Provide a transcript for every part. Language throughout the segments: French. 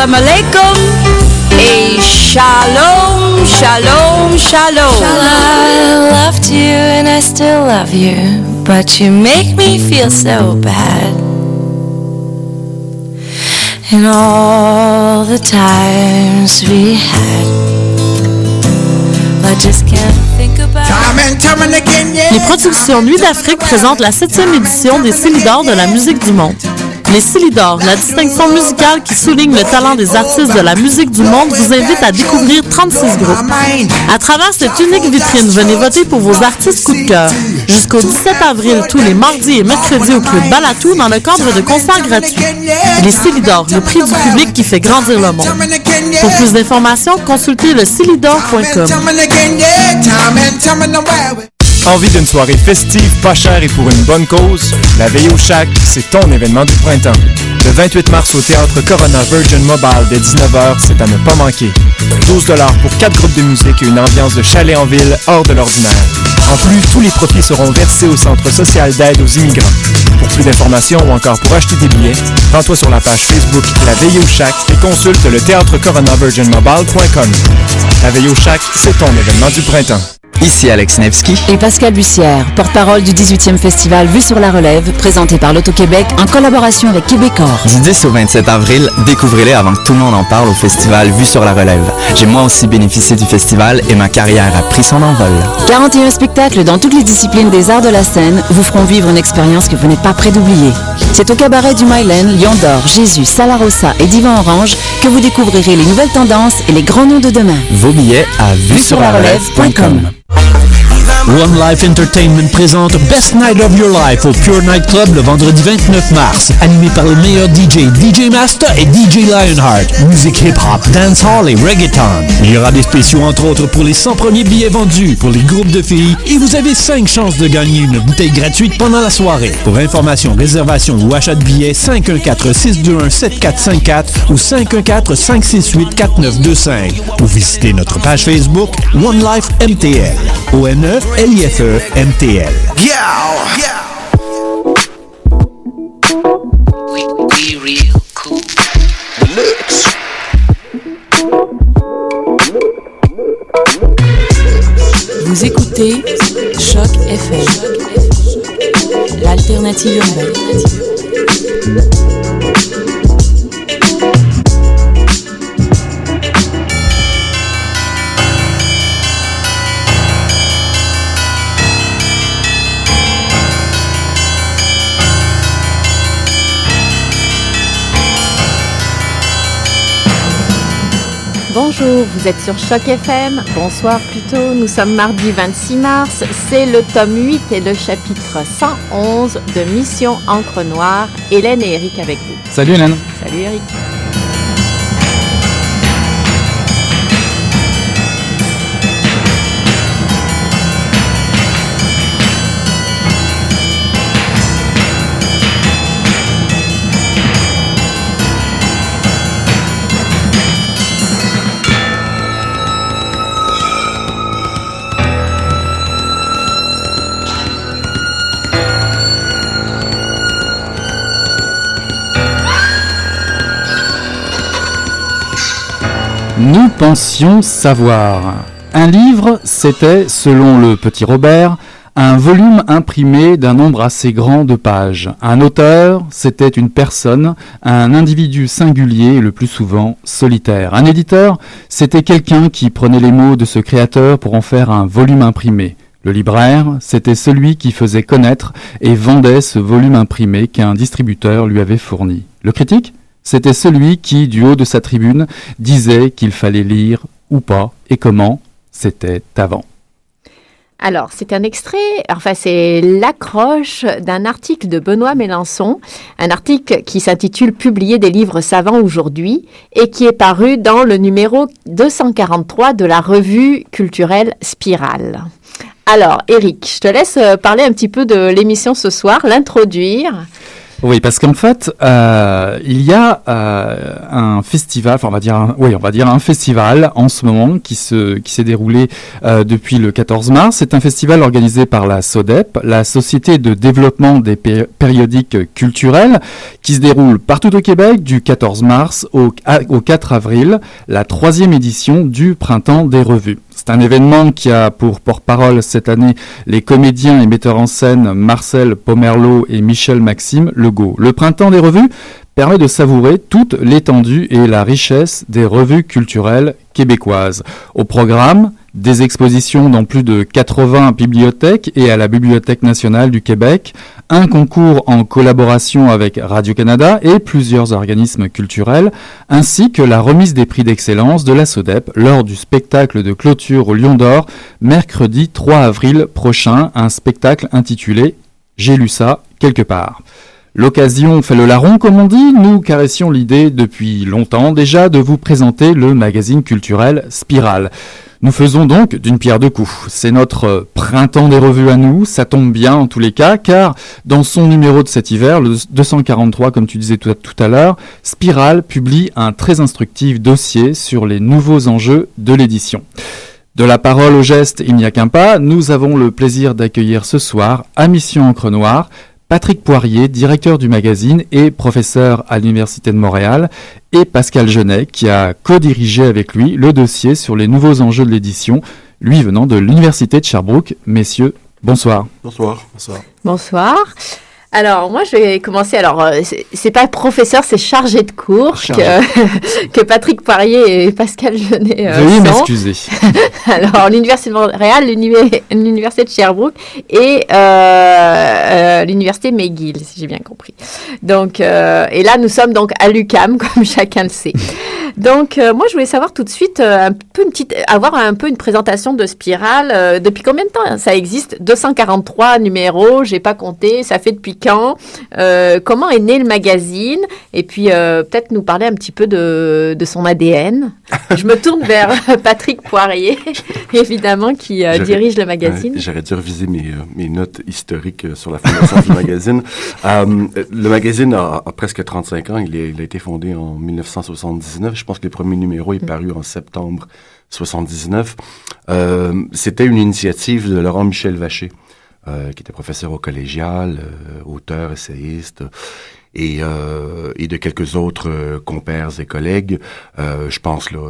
Salam alaikum et shalom, shalom, shalom. I loved you and I still love you, but you make me feel so bad. And all the times we had, I just can't think about. Les productions Nuit d'Afrique présentent la septième édition des Célidors de la musique du monde. Les Célidors, la distinction musicale qui souligne le talent des artistes de la musique du monde, vous invite à découvrir 36 groupes. À travers cette unique vitrine, venez voter pour vos artistes coup de cœur. Jusqu'au 17 avril, tous les mardis et mercredis au Club Balatou dans le cadre de concerts gratuits. Les Célidors, le prix du public qui fait grandir le monde. Pour plus d'informations, consultez le Envie d'une soirée festive, pas chère et pour une bonne cause? La Veille au Chac, c'est ton événement du printemps. Le 28 mars au théâtre Corona Virgin Mobile dès 19h, c'est à ne pas manquer. 12 pour 4 groupes de musique et une ambiance de chalet en ville hors de l'ordinaire. En plus, tous les profits seront versés au Centre social d'aide aux immigrants. Pour plus d'informations ou encore pour acheter des billets, rends-toi sur la page Facebook La Veille au Chac et consulte le théâtre coronavirginmobile.com. La Veille au Chac, c'est ton événement du printemps. Ici Alex Nevsky et Pascal Bussière, porte-parole du 18e festival Vue sur la Relève, présenté par l'Auto-Québec en collaboration avec Québecor. Du 10 au 27 avril, découvrez-les avant que tout le monde en parle au festival Vue sur la Relève. J'ai moi aussi bénéficié du festival et ma carrière a pris son envol. 41 spectacles dans toutes les disciplines des arts de la scène vous feront vivre une expérience que vous n'êtes pas prêt d'oublier. C'est au cabaret du Mylen, Lion d'Or, Jésus, Salarossa et Divan Orange que vous découvrirez les nouvelles tendances et les grands noms de demain. Vos billets à vue sur la relève.com. Muy bien. One Life Entertainment présente Best Night of Your Life au Pure Night Club le vendredi 29 mars. Animé par le meilleur DJ, DJ Master et DJ Lionheart. Musique hip-hop, dancehall et reggaeton. Il y aura des spéciaux entre autres pour les 100 premiers billets vendus pour les groupes de filles et vous avez 5 chances de gagner une bouteille gratuite pendant la soirée. Pour information, réservation ou achat de billets, 514-621-7454 ou 514-568-4925 ou visitez notre page Facebook One Life MTL. L-I-F-E MTL. Vous écoutez Choc FM, l'alternative urbaine. Bonjour, vous êtes sur Choc FM. Bonsoir plutôt. Nous sommes mardi 26 mars. C'est le tome 8 et le chapitre 111 de Mission Encre Noire. Hélène et Eric avec vous. Salut Hélène. Salut Eric. Nous pensions savoir. Un livre, c'était, selon le petit Robert, un volume imprimé d'un nombre assez grand de pages. Un auteur, c'était une personne, un individu singulier et le plus souvent solitaire. Un éditeur, c'était quelqu'un qui prenait les mots de ce créateur pour en faire un volume imprimé. Le libraire, c'était celui qui faisait connaître et vendait ce volume imprimé qu'un distributeur lui avait fourni. Le critique? C'était celui qui, du haut de sa tribune, disait qu'il fallait lire ou pas et comment. C'était avant. Alors, c'est un extrait, enfin c'est l'accroche d'un article de Benoît Mélenchon, un article qui s'intitule Publier des livres savants aujourd'hui et qui est paru dans le numéro 243 de la revue culturelle Spirale. Alors, Eric, je te laisse parler un petit peu de l'émission ce soir, l'introduire. Oui, parce qu'en fait, euh, il y a euh, un festival, enfin on va dire, oui, on va dire un festival en ce moment qui se qui s'est déroulé euh, depuis le 14 mars. C'est un festival organisé par la SODEP, la Société de développement des périodiques culturels, qui se déroule partout au Québec du 14 mars au, au 4 avril, la troisième édition du Printemps des revues. Un événement qui a pour porte-parole cette année les comédiens et metteurs en scène Marcel Pomerleau et Michel Maxime Legault. Le printemps des revues permet de savourer toute l'étendue et la richesse des revues culturelles québécoises. Au programme, des expositions dans plus de 80 bibliothèques et à la Bibliothèque nationale du Québec, un concours en collaboration avec Radio-Canada et plusieurs organismes culturels, ainsi que la remise des prix d'excellence de la SODEP lors du spectacle de clôture au Lion d'Or, mercredi 3 avril prochain, un spectacle intitulé J'ai lu ça quelque part. L'occasion fait le larron, comme on dit. Nous caressions l'idée depuis longtemps déjà de vous présenter le magazine culturel Spirale. Nous faisons donc d'une pierre deux coups. C'est notre printemps des revues à nous, ça tombe bien en tous les cas, car dans son numéro de cet hiver, le 243, comme tu disais tout, à l'heure, Spirale publie un très instructif dossier sur les nouveaux enjeux de l'édition. De la parole au geste, il n'y a qu'un pas. Nous avons le plaisir d'accueillir ce soir, à Mission Encre Noire, Patrick Poirier, directeur du magazine et professeur à l'Université de Montréal, et Pascal Genet, qui a co-dirigé avec lui le dossier sur les nouveaux enjeux de l'édition, lui venant de l'Université de Sherbrooke. Messieurs, bonsoir. Bonsoir. Bonsoir. Bonsoir. Alors, moi, je vais commencer. Alors, euh, c'est pas professeur, c'est chargé de cours que, que, Patrick Poirier et Pascal Genet euh, Veuillez m'excuser. Alors, l'Université de Montréal, l'Université de Sherbrooke et euh, euh, l'Université McGill, si j'ai bien compris. Donc, et là, nous sommes donc à l'UCAM, comme chacun le sait. Donc, moi, je voulais savoir tout de suite, un peu une petite, avoir un peu une présentation de Spirale. Depuis combien de temps ça existe? 243 numéros, j'ai pas compté. Ça fait depuis quand Comment est né le magazine Et puis, peut-être nous parler un petit peu de, de son ADN. je me tourne vers Patrick Poirier, évidemment, qui dirige le magazine. J'aurais dû reviser mes, mes, notes historiques sur la fondation du magazine. le magazine a, presque 35 ans. Il, il a été fondé en 1979 je pense que le premier numéro est mm. paru en septembre 79. Euh, C'était une initiative de Laurent Michel Vacher, euh, qui était professeur au collégial, euh, auteur, essayiste, et, euh, et de quelques autres euh, compères et collègues. je pense là,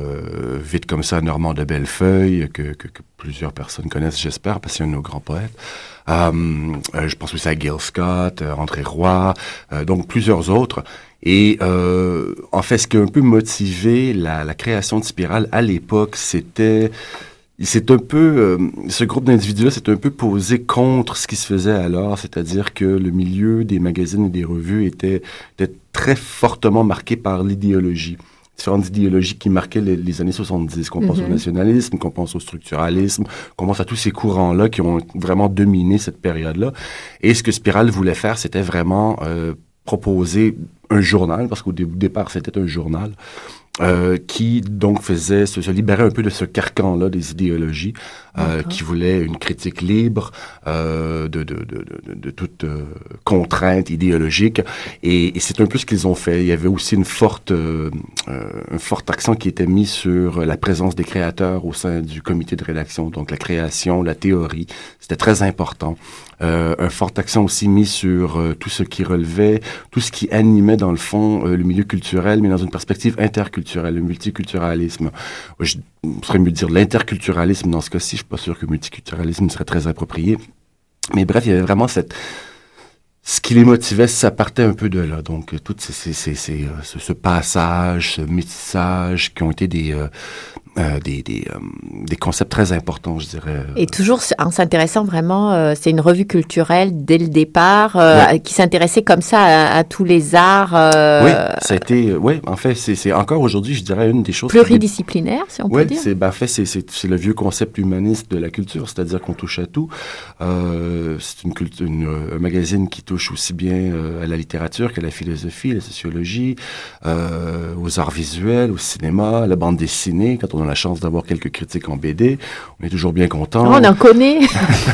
vite comme ça Normand de Bellefeuille, que, que, que plusieurs personnes connaissent, j'espère, parce que c'est un de nos grands poètes. je pense aussi à Gil Scott, André Roy, donc plusieurs autres. Et euh, en fait, ce qui a un peu motivé la, la création de Spirale à l'époque, c'était c'est un peu euh, ce groupe d'individus-là s'est un peu posé contre ce qui se faisait alors, c'est-à-dire que le milieu des magazines et des revues était, était très fortement marqué par l'idéologie différentes idéologies qui marquaient les, années 70, qu'on pense au mhm. nationalisme, qu'on pense au structuralisme, qu'on pense à tous ces courants-là qui ont vraiment dominé cette période-là. Et ce que Spirale voulait faire, c'était vraiment euh, proposer un journal, parce qu'au départ, c'était un journal, euh, qui donc faisait se, se, libérer un peu de ce carcan-là des idéologies, euh, qui voulait une critique libre euh, de, de, de, de, toute euh, contrainte idéologique. Et, et c'est un peu ce qu'ils ont fait. Il y avait aussi une forte, un fort accent qui était mis sur la présence des créateurs au sein du comité de rédaction. Donc la création, la théorie, c'était très important. Un fort accent aussi mis sur tout ce qui relevait, tout ce qui animait dans le fond le milieu culturel, mais dans une perspective interculturelle, le multiculturalisme. Je serais mieux dire l'interculturalisme dans ce cas-ci. Je suis pas sûr que le multiculturalisme serait très approprié. Mais bref, il y avait vraiment cette ce qui les motivait, ça partait un peu de là. Donc, tout ces, ces, ces, ce, ce, passage, ce métissage qui ont été des, euh, des, des, euh, des, concepts très importants, je dirais. Et toujours en s'intéressant vraiment, euh, c'est une revue culturelle dès le départ, qui s'intéressait comme ça à, tous les arts. oui, ça a été, oui, en fait, c'est encore aujourd'hui, je dirais, une des choses... Pluridisciplinaire, si on peut dire. Oui, ben, en fait, c'est le vieux concept humaniste de la culture, c'est-à-dire qu'on touche à tout. c'est une, une, un magazine qui touche aussi bien à la littérature qu'à la philosophie, la sociologie, aux arts visuels, au cinéma, à la bande dessinée, quand on a la chance d'avoir quelques critiques en BD. On est toujours bien content. on en connaît.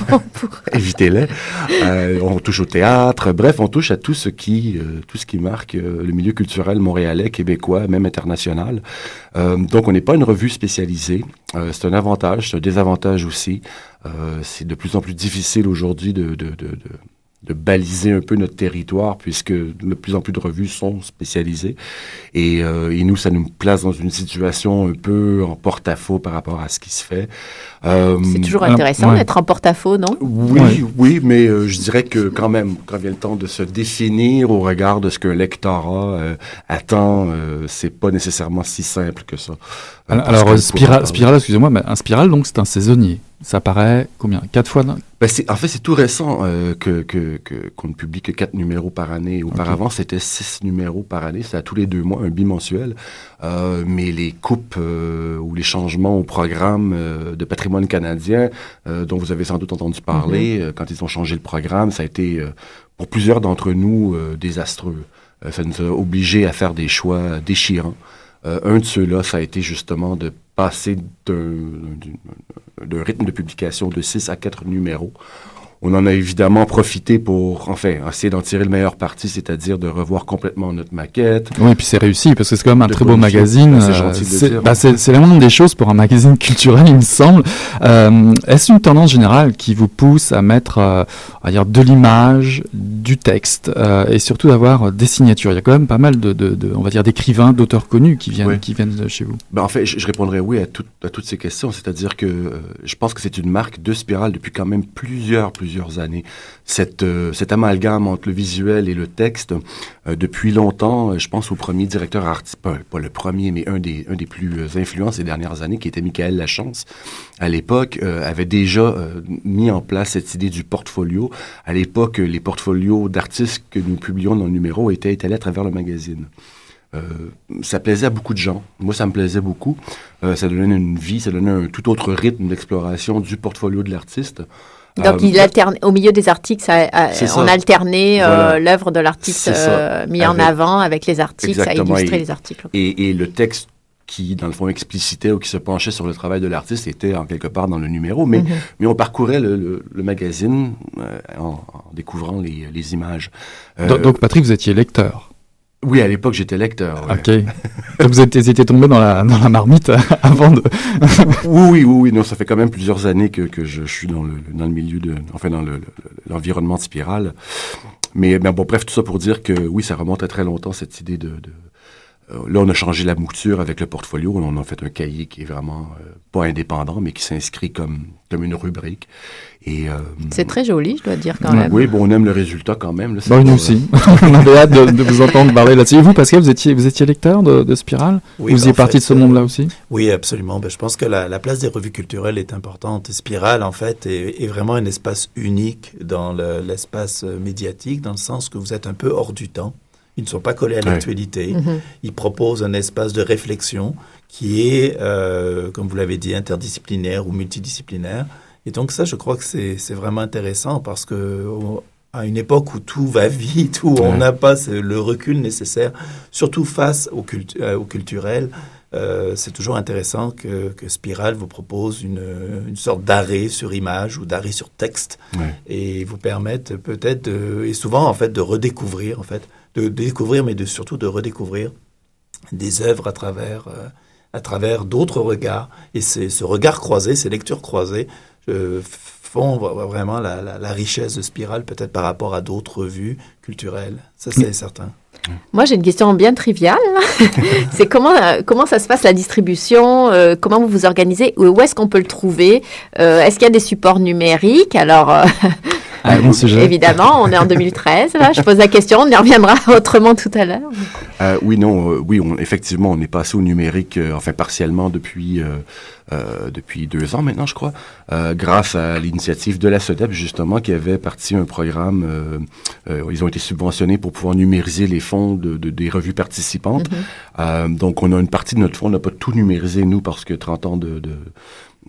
Évitez-les. Euh, on touche au théâtre. Bref, on touche à tout ce qui, euh, tout ce qui marque euh, le milieu culturel montréalais, québécois, même international. donc, on n'est pas une revue spécialisée. c'est un avantage, c'est un désavantage aussi. c'est de plus en plus difficile aujourd'hui de, de, de, de de baliser un peu notre territoire, puisque de plus en plus de revues sont spécialisées. Et, euh, et, nous, ça nous place dans une situation un peu en porte-à-faux par rapport à ce qui se fait. Euh, c'est toujours intéressant d'être en porte-à-faux, non? Oui, oui, mais euh, je dirais que quand même, quand vient le temps de se définir au regard de ce qu'un lectorat euh, attend, c'est pas nécessairement si simple que ça. Alors, Spiral, Spiral excusez-moi, mais un Spiral, donc, c'est un saisonnier. Ça paraît combien? Quatre fois ben En fait, c'est tout récent euh, que, que, qu'on ne publie que quatre numéros par année. Auparavant, c'était six numéros par année. C'était à tous les deux mois, un bimensuel. Euh, mais les coupes euh, ou les changements au programme de patrimoine canadien, dont vous avez sans doute entendu parler, quand ils ont changé le programme, ça a été, pour plusieurs d'entre nous, désastreux. ça nous a obligés à faire des choix déchirants. un de ceux-là, ça a été justement de passer d'un rythme de publication de 6 à 4 numéros on en a évidemment profité pour, enfin, essayer d'en tirer le meilleur parti, c'est-à-dire de revoir complètement notre maquette. Oui, et puis c'est réussi, parce que c'est quand même un très beau magazine. C'est gentil de dire. Bah, c'est la moindre des choses pour un magazine culturel, il me semble. Euh, Est-ce une tendance générale qui vous pousse à mettre, euh, à dire, de l'image, du texte, euh, et surtout d'avoir des signatures? Il y a quand même pas mal de, de, de on va dire, d'écrivains, d'auteurs connus qui viennent, qui viennent de chez vous. Ben, en fait, je, je répondrai oui à, tout, à toutes ces questions, c'est-à-dire que je pense que c'est une marque de Spirale depuis quand même plusieurs, plusieurs années. Euh, cet amalgame entre le visuel et le texte, euh, depuis longtemps, euh, je pense au premier directeur artistique, pas, le premier, mais un des, un des plus influents ces dernières années, qui était Michael Lachance, à l'époque, avait déjà mis en place cette idée du portfolio. À l'époque, les portfolios d'artistes que nous publions dans le numéro étaient étalés à travers le magazine. ça plaisait à beaucoup de gens. Moi, ça me plaisait beaucoup. ça donnait une vie, ça donnait un tout autre rythme d'exploration du portfolio de l'artiste. Donc, il alterne, au milieu des articles, ça, on alternait euh, l'œuvre de l'artiste euh, mis en avant avec les articles, ça illustrait les articles. Et, le texte qui, dans le fond, explicitait ou qui se penchait sur le travail de l'artiste était en quelque part dans le numéro, mais, mhm. mais on parcourait le, magazine euh, en, découvrant les, les images. donc, Patrick, vous étiez lecteur oui, à l'époque, j'étais lecteur. Ok. vous étiez tombé dans la, dans la marmite avant de... oui, oui, oui, Non, ça fait quand même plusieurs années que, que je, suis dans le, dans le milieu de... Enfin, dans l'environnement de spirale. Mais bon, bref, tout ça pour dire que oui, ça remonte à très longtemps, cette idée de... là, on a changé la mouture avec le portfolio. On a fait un cahier qui est vraiment euh, pas indépendant, mais qui s'inscrit comme, comme une rubrique. Euh, c'est très joli, je dois dire quand même. Oui, bon, on aime le résultat quand même. Là, bon, nous aussi. on avait hâte de, vous entendre parler là-dessus. Et vous, Pascal, vous étiez, vous étiez lecteur de, de Spirale? Oui, Vous y êtes parti de ce monde-là aussi? Oui, absolument. Ben, je pense que la, la, place des revues culturelles est importante. Spirale, en fait, est, est vraiment un espace unique dans l'espace médiatique, dans le sens que vous êtes un peu hors du temps. Ils ne sont pas collés à l'actualité. Mhm. Ils proposent un espace de réflexion qui est, euh, comme vous l'avez dit, interdisciplinaire ou multidisciplinaire. Et donc ça, je crois que c'est vraiment intéressant parce que à une époque où tout va vite, où on n'a pas le recul nécessaire, surtout face au, euh, au culturel, euh, c'est toujours intéressant que, que, Spiral vous propose une, une sorte d'arrêt sur image ou d'arrêt sur texte et vous permettent peut-être, et souvent en fait, de redécouvrir en fait de découvrir, mais de, surtout de redécouvrir des œuvres à travers, euh, à travers d'autres regards. Et ce regard croisé, ces lectures croisées, euh, font vraiment la, la, richesse de Spirale, peut-être par rapport à d'autres vues culturelles. Ça, c'est certain. Moi, j'ai une question bien triviale. c'est comment, euh, comment ça se passe la distribution Comment vous vous organisez Où est-ce qu'on peut le trouver Est-ce qu'il y a des supports numériques? Alors, ah, Évidemment, on est en 2013. Là. Je pose la question, on y reviendra autrement tout à l'heure. Euh, oui, non, euh, oui, on, effectivement, on est passé au numérique, euh, enfin partiellement depuis depuis deux ans maintenant, je crois, grâce à l'initiative de la SEDEP justement, qui avait parti un programme. ils ont été subventionnés pour pouvoir numériser les fonds de, des revues participantes. Mm-hmm. donc, on a une partie de notre fonds, on n'a pas tout numérisé nous parce que 30 ans de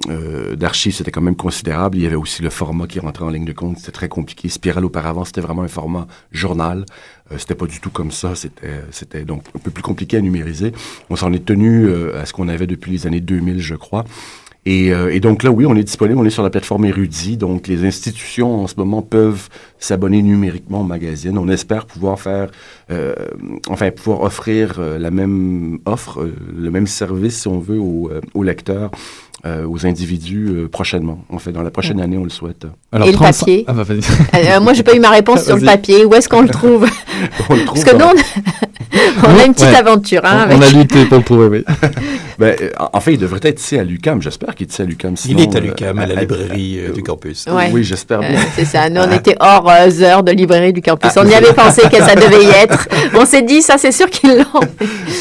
euh, d'archives, c'était quand même considérable. Il y avait aussi le format qui rentrait en ligne de compte. C'était très compliqué. Spiral, auparavant, c'était vraiment un format journal. Euh, c'était pas du tout comme ça. C'était, c'était donc un peu plus compliqué à numériser. On s'en est tenu à ce qu'on avait depuis les années 2000, je crois. Et, et, donc là, oui, on est disponible, on est sur la plateforme Érudit, donc les institutions en ce moment peuvent s'abonner numériquement au magazine. On espère pouvoir faire, euh, enfin, pouvoir offrir la même offre, le même service, si on veut, aux, aux lecteurs euh, aux individus euh, prochainement. En fait, dans la prochaine année, on le souhaite. Alors, Et le papier ah, bah, euh, Moi, j'ai pas eu ma réponse sur le papier. Où est-ce qu'on le trouve On le trouve. Parce que nous, on, a une petite aventure. Hein, on, a lutté pour le trouver, oui. ben, en fait, il devrait être ici à l'UCAM. J'espère qu'il est ici à l'UCAM. il est à l'UCAM, à, la librairie du campus. Oui, j'espère bien. C'est ça. Nous, on était hors heures de librairie du campus. Ah. on y avait pensé que ça devait y être. On s'est dit, ça, c'est sûr qu'ils l'ont.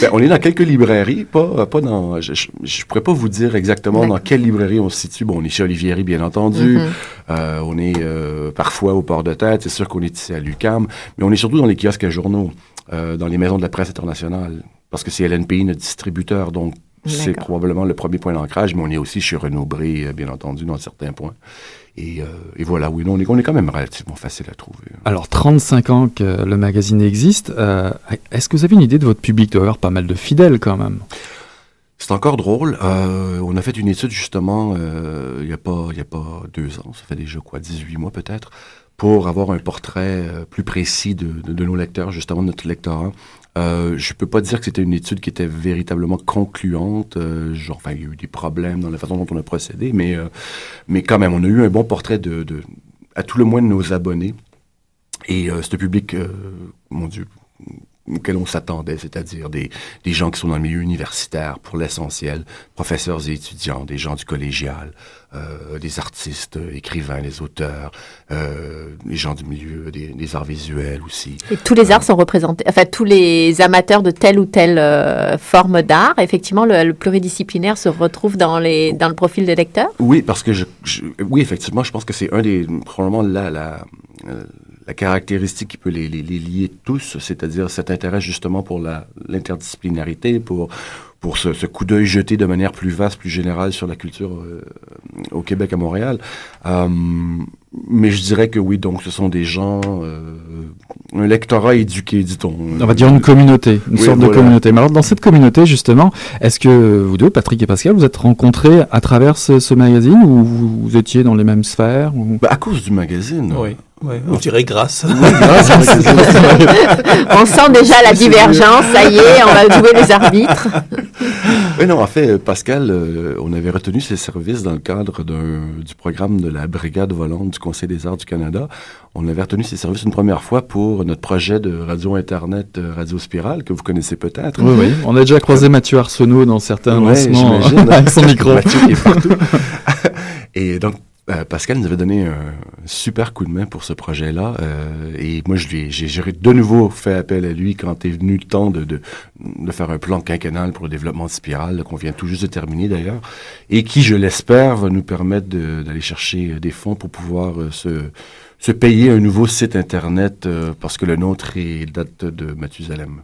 Ben, on est dans quelques librairies, pas, pas dans. Je ne pourrais pas vous dire exactement dans quelle librairie on se situe? Bon, on est chez Olivieri, bien entendu. Mm-hmm. Euh, on est euh, parfois au port de tête. C'est sûr qu'on est ici à l'UCAM. Mais on est surtout dans les kiosques à journaux, euh, dans les maisons de la presse internationale. Parce que c'est LNPI, notre distributeur. Donc, c'est probablement le premier point d'ancrage. Mais on est aussi chez Renaud Bré, bien entendu, dans certains points. Et, voilà, oui, on, est, on est quand même relativement facile à trouver. Alors, 35 ans que le magazine existe. Est-ce que vous avez une idée de votre public? Il doit avoir pas mal de fidèles quand même. C'est encore drôle. Euh, on a fait une étude justement euh, il n'y a, pas, il y a pas deux ans, ça fait déjà quoi, 18 mois peut-être, pour avoir un portrait euh, plus précis de, nos lecteurs, justement de notre lectorat. Euh, je peux pas dire que c'était une étude qui était véritablement concluante. Euh, genre, enfin, il y a eu des problèmes dans la façon dont on a procédé, mais, mais quand même, on a eu un bon portrait de, de à tout le moins de nos abonnés. Et ce public, mon Dieu, auxquels on s'attendait, c'est-à-dire des, des, gens qui sont dans le milieu universitaire pour l'essentiel, professeurs et étudiants, des gens du collégial, euh, des artistes, écrivains, les auteurs, euh, les gens du milieu des, des, arts visuels aussi. Et tous les arts sont représentés, enfin tous les amateurs de telle ou telle euh, forme d'art, effectivement, le, pluridisciplinaire se retrouve dans, les, dans le profil des lecteurs? Oui, parce que je, oui, effectivement, je pense que c'est un des, probablement la, la euh, la caractéristique qui peut les, les, les lier tous, c'est-à-dire cet intérêt justement pour l'interdisciplinarité, pour, pour ce, ce coup d'œil jeté de manière plus vaste, plus générale sur la culture euh, au Québec, à Montréal. Euh, mais je dirais que oui, donc ce sont des gens, euh, un lectorat éduqué, dit-on. On va dire une communauté, une sorte de communauté. Mais alors dans cette communauté, justement, est-ce que vous deux, Patrick et Pascal, vous êtes rencontrés à travers ce, ce magazine ou vous, vous, étiez dans les mêmes sphères ou... bah, À cause du magazine. Oui. Ouais, on dirait grâce. on sent déjà la divergence, ça y est, on va jouer les arbitres. oui, non, en fait, Pascal, euh, on avait retenu ses services dans le cadre du programme de la brigade volante du Conseil des arts du Canada. On avait retenu ses services une première fois pour notre projet de radio Internet euh, Radio Spirale, que vous connaissez peut-être. Oui, oui. On a déjà croisé Mathieu Arsenault dans certains ouais, lancements avec son micro. Mathieu est partout. Et donc, euh, Pascal nous avait donné un super coup de main pour ce projet-là. Euh, et moi, j'ai de nouveau fait appel à lui quand est venu le temps de, faire un plan quinquennal pour le développement de Spirale, qu'on vient tout juste de terminer d'ailleurs, et qui, je l'espère, va nous permettre d'aller chercher des fonds pour pouvoir euh, se, payer un nouveau site Internet, euh, parce que le nôtre est date de Mathusalem.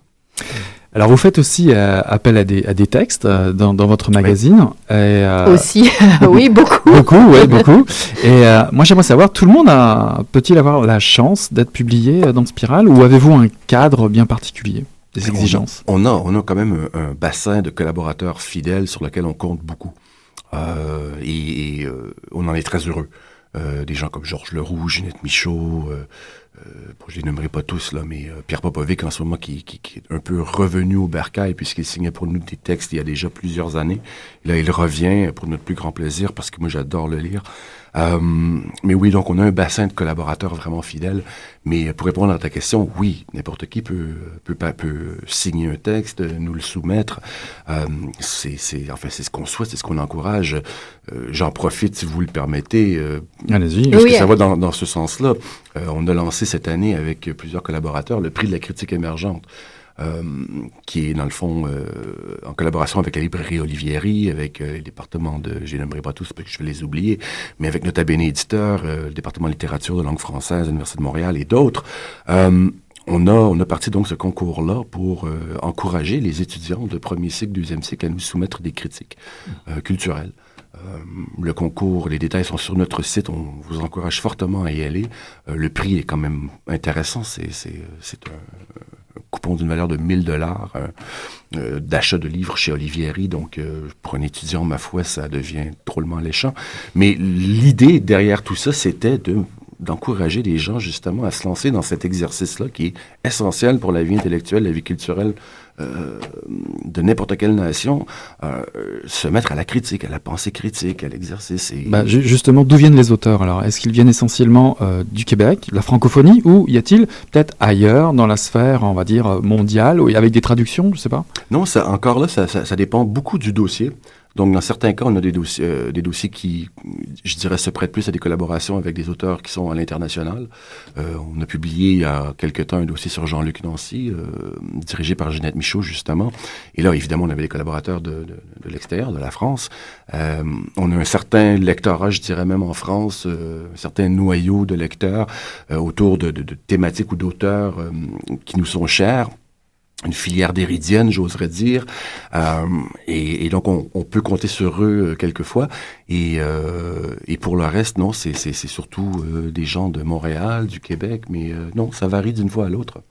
Alors vous faites aussi euh, appel à des, à des textes euh, dans, dans, votre magazine. Et, euh, aussi, oui, beaucoup. beaucoup, oui, beaucoup. Et moi j'aimerais savoir, tout le monde a, peut-il avoir la chance d'être publié dans Spiral ou avez-vous un cadre bien particulier des exigences? on a, on a, quand même un, un, bassin de collaborateurs fidèles sur lequel on compte beaucoup. et, et on en est très heureux. des gens comme Georges Leroux, Ginette Michaud, euh, je les nommerai pas tous, là, mais euh, Pierre Popovic en ce moment qui, est un peu revenu au bercail puisqu'il signait pour nous des textes il y a déjà plusieurs années. là, il revient pour notre plus grand plaisir parce que moi, j'adore le lire. Euh, mais oui, donc on a un bassin de collaborateurs vraiment fidèles. Mais pour répondre à ta question, oui, n'importe qui peut, peut, peut, signer un texte, nous le soumettre. Euh, c'est, enfin, c'est ce qu'on souhaite, c'est ce qu'on encourage. Euh, j'en profite, si vous le permettez. Euh, Allez-y. Parce que ça va dans, dans ce sens-là. Euh, on a lancé cette année avec plusieurs collaborateurs le prix de la critique émergente. Euh, qui est dans le fond euh, en collaboration avec la librairie Olivieri, avec euh, les départements de, pas tous parce que je vais les oublier, mais avec Nota Bene Éditeur, le département de littérature de langue française, l'Université de Montréal et d'autres. on a, on a parti donc ce concours-là pour encourager les étudiants de premier cycle, deuxième cycle à nous soumettre des critiques culturelles. le concours, les détails sont sur notre site. On vous encourage fortement à y aller. le prix est quand même intéressant. C'est un coupon d'une valeur de 1000 dollars d'achat de livres chez Olivieri. Donc, pour un étudiant, ma foi, ça devient drôlement alléchant. Mais l'idée derrière tout ça, c'était de d'encourager les gens justement à se lancer dans cet exercice-là qui est essentiel pour la vie intellectuelle, la vie culturelle euh, de n'importe quelle nation, euh, se mettre à la critique, à la pensée critique, à l'exercice. Et... Bah, justement, d'où viennent les auteurs alors? Est-ce qu'ils viennent essentiellement euh, du Québec, la francophonie, ou y a-t-il peut-être ailleurs dans la sphère, on va dire, mondiale, avec des traductions, je sais pas? Non, ça, encore là, ça, ça, ça dépend beaucoup du dossier. Donc, dans certains cas, on a des dossiers, euh, des dossiers qui, je dirais, se prêtent plus à des collaborations avec des auteurs qui sont à l'international. Euh, on a publié il y a quelque temps un dossier sur Jean-Luc Nancy, euh, dirigé par Jeanette Michaud, justement. Et là, évidemment, on avait des collaborateurs de, de, de l'extérieur, de la France. Euh, on a un certain lectorat, je dirais même en France, euh, un certain noyau de lecteurs autour de, de, thématiques ou d'auteurs qui nous sont chers une filière d'éridienne, j'oserais dire. Euh, et, et, donc, on, on, peut compter sur eux euh, quelquefois. Et, euh, et pour le reste, non, c'est surtout euh, des gens de Montréal, du Québec, mais euh, non, ça varie d'une fois à l'autre.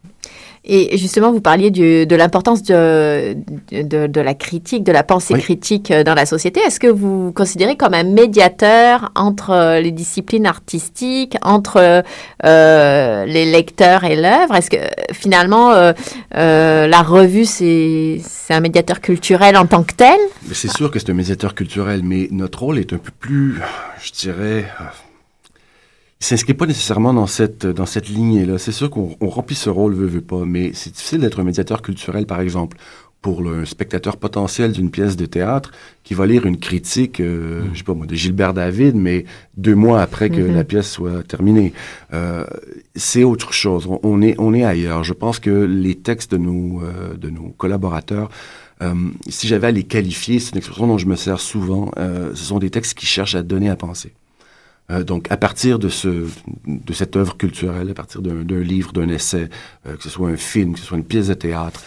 Et justement, vous parliez du, de l'importance de, de, de, la critique, de la pensée oui. critique euh, dans la société. Est-ce que vous vous considérez comme un médiateur entre euh, les disciplines artistiques, entre euh, les lecteurs et l'œuvre? Est-ce que finalement, euh, euh, la revue, c'est un médiateur culturel en tant que tel? C'est sûr que c'est un médiateur culturel, mais notre rôle est un peu plus, je dirais s'inscrit pas nécessairement dans cette, dans cette lignée-là. C'est sûr qu'on remplit ce rôle, veut, veut pas, mais c'est difficile d'être un médiateur culturel, par exemple, pour le spectateur potentiel d'une pièce de théâtre qui va lire une critique, euh, mmh. je sais pas moi, de Gilbert David, mais deux mois après que mmh. la pièce soit terminée. Euh, c'est autre chose. On, on, est, on est ailleurs. Je pense que les textes de nos, euh, de nos collaborateurs euh, si j'avais à les qualifier, c'est une expression dont je me sers souvent, euh, ce sont des textes qui cherchent à donner à penser. Euh, donc, à partir de, ce, de cette œuvre culturelle, à partir d'un livre, d'un essai, euh, que ce soit un film, que ce soit une pièce de théâtre,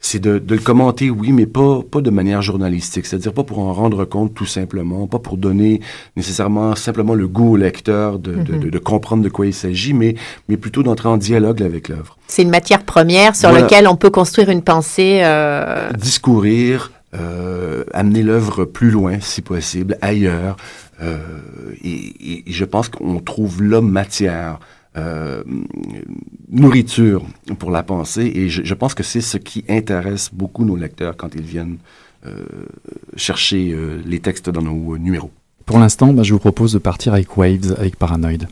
c'est de, de, le commenter, oui, mais pas, pas de manière journalistique, c'est-à-dire pas pour en rendre compte tout simplement, pas pour donner nécessairement simplement le goût au lecteur de, mm -hmm. de, de comprendre de quoi il s'agit, mais, mais plutôt d'entrer en dialogue avec l'œuvre. C'est une matière première sur voilà. laquelle on peut construire une pensée. Euh... Discourir, euh, amener l'œuvre plus loin, si possible, ailleurs. Euh, et, je pense qu'on trouve là matière, euh, nourriture pour la pensée. Et je, pense que c'est ce qui intéresse beaucoup nos lecteurs quand ils viennent euh, chercher les textes dans nos numéros. Pour l'instant, bah, je vous propose de partir avec Waves, avec Paranoid.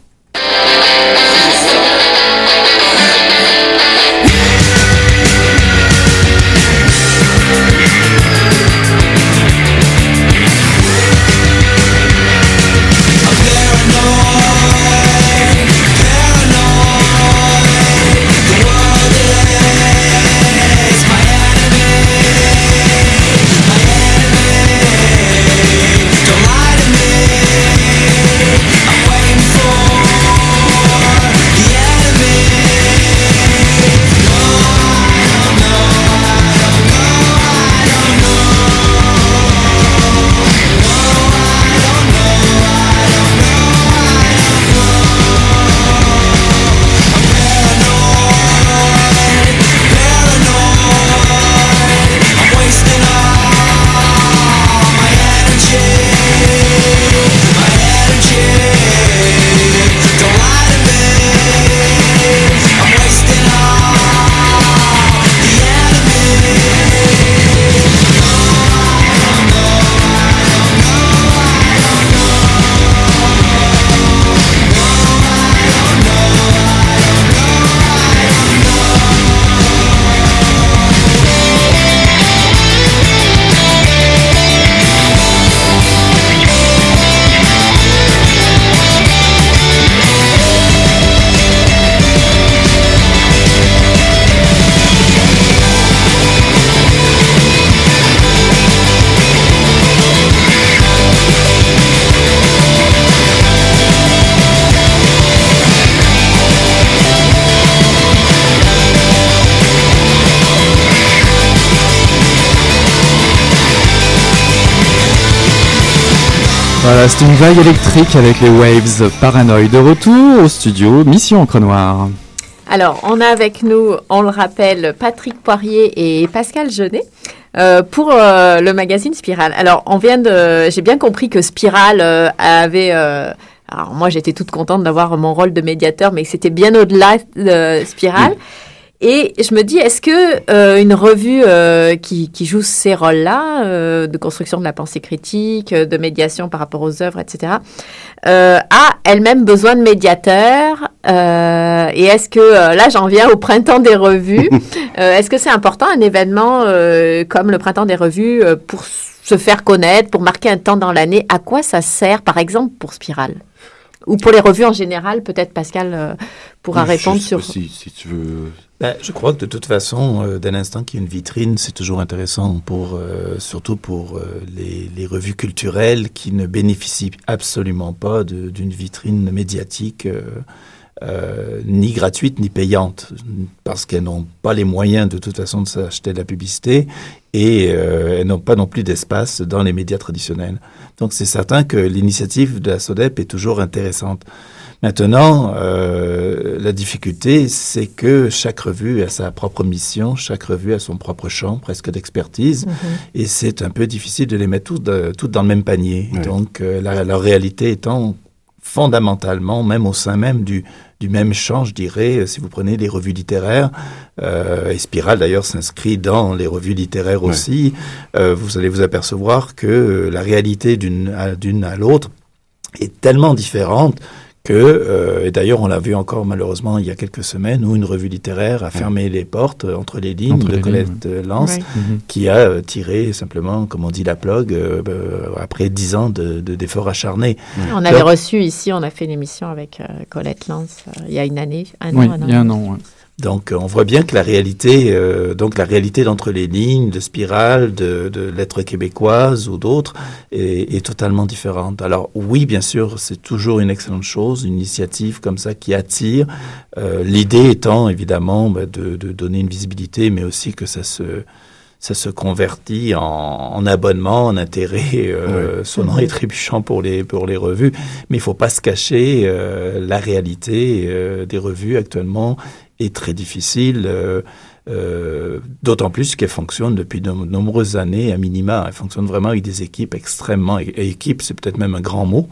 Voilà, c'est une vague électrique avec les Waves Paranoid de retour au studio Mission Encre Noire. Alors, on a avec nous, on le rappelle, Patrick Poirier et Pascal Genet. Euh, pour euh, le magazine Spiral. Alors, on vient de, j'ai bien compris que Spiral euh, avait, alors moi j'étais toute contente d'avoir mon rôle de médiateur, mais que c'était bien au-delà de Spiral. Et je me dis, est-ce que euh, une revue euh, qui, qui joue ces rôles-là, euh, de construction de la pensée critique, euh, de médiation par rapport aux œuvres, etc., euh, a elle-même besoin de médiateurs euh, Et est-ce que, là j'en viens au printemps des revues, euh, est-ce que c'est important un événement euh, comme le printemps des revues pour se faire connaître, pour marquer un temps dans l'année À quoi ça sert, par exemple, pour Spiral ou pour les revues en général, peut-être Pascal euh, pourra Oui, répondre sur. Si, si tu veux. Ben, je crois que de toute façon, euh, dès l'instant qu'il y a une vitrine, c'est toujours intéressant, pour, euh, surtout pour euh, les, les revues culturelles qui ne bénéficient absolument pas de- d'une vitrine médiatique euh, euh, ni gratuite ni payante, parce qu'elles n'ont pas les moyens de toute façon de s'acheter de la publicité et euh, elles n'ont pas non plus d'espace dans les médias traditionnels. Donc c'est certain que l'initiative de la SODEP est toujours intéressante. Maintenant, euh, la difficulté, c'est que chaque revue a sa propre mission, chaque revue a son propre champ, presque d'expertise, Mhm. et c'est un peu difficile de les mettre toutes, dans le même panier. Donc, euh, la, leur réalité étant fondamentalement, même au sein même du, du même champ, je dirais, euh, si vous prenez les revues littéraires, euh, et Spiral d'ailleurs s'inscrit dans les revues littéraires Ouais. aussi, euh, vous allez vous apercevoir que la réalité d'une à, d'une à l'autre est tellement différente que, euh, et d'ailleurs on l'a vu encore malheureusement il y a quelques semaines, où une revue littéraire a fermé les portes euh, entre les lignes Entre de les Colette euh, Lance, Ouais. Mhm. qui a euh, tiré simplement, comme on dit, la plug après dix ans de- de- d'efforts acharnés. On avait Donc- reçu ici, on a fait une émission avec euh, Colette Lance euh, il y a une année, un Oui, an, un an. il y a un an. ouais. Donc, euh, on voit bien que la réalité, euh, donc la réalité d'entre les lignes, de Spirale, de, de Lettres québécoises ou d'autres, est, est totalement différente. Alors, oui, bien sûr, c'est toujours une excellente chose, une initiative comme ça qui attire. Euh, L'idée étant évidemment bah, de, de donner une visibilité, mais aussi que ça se ça se convertit en, en abonnement, en intérêt euh, sonnant et trébuchant pour les pour les revues. Mais il faut pas se cacher, euh, la réalité euh, des revues actuellement est très difficile. euh, euh, D'autant plus qu'elle fonctionne depuis de nombreuses années à minima. Elle fonctionne vraiment avec des équipes extrêmement... Et équipe, c'est peut-être même un grand mot.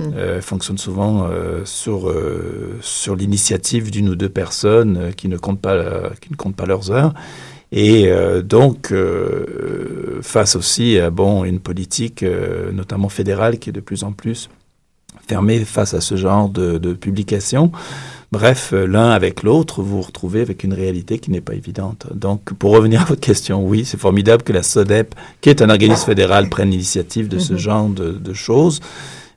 Euh, elle fonctionne souvent euh, sur, euh, sur l'initiative d'une ou deux personnes euh, qui, ne comptent pas, euh, qui ne comptent pas leurs heures. Et euh, donc, euh, face aussi à bon, une politique, euh, notamment fédérale, qui est de plus en plus fermée face à ce genre de, de publications. Bref, l'un avec l'autre, vous vous retrouvez avec une réalité qui n'est pas évidente. Donc, pour revenir à votre question, oui, c'est formidable que la SODEP, qui est un organisme fédéral, prenne l'initiative de ce Mhm. genre de, de choses.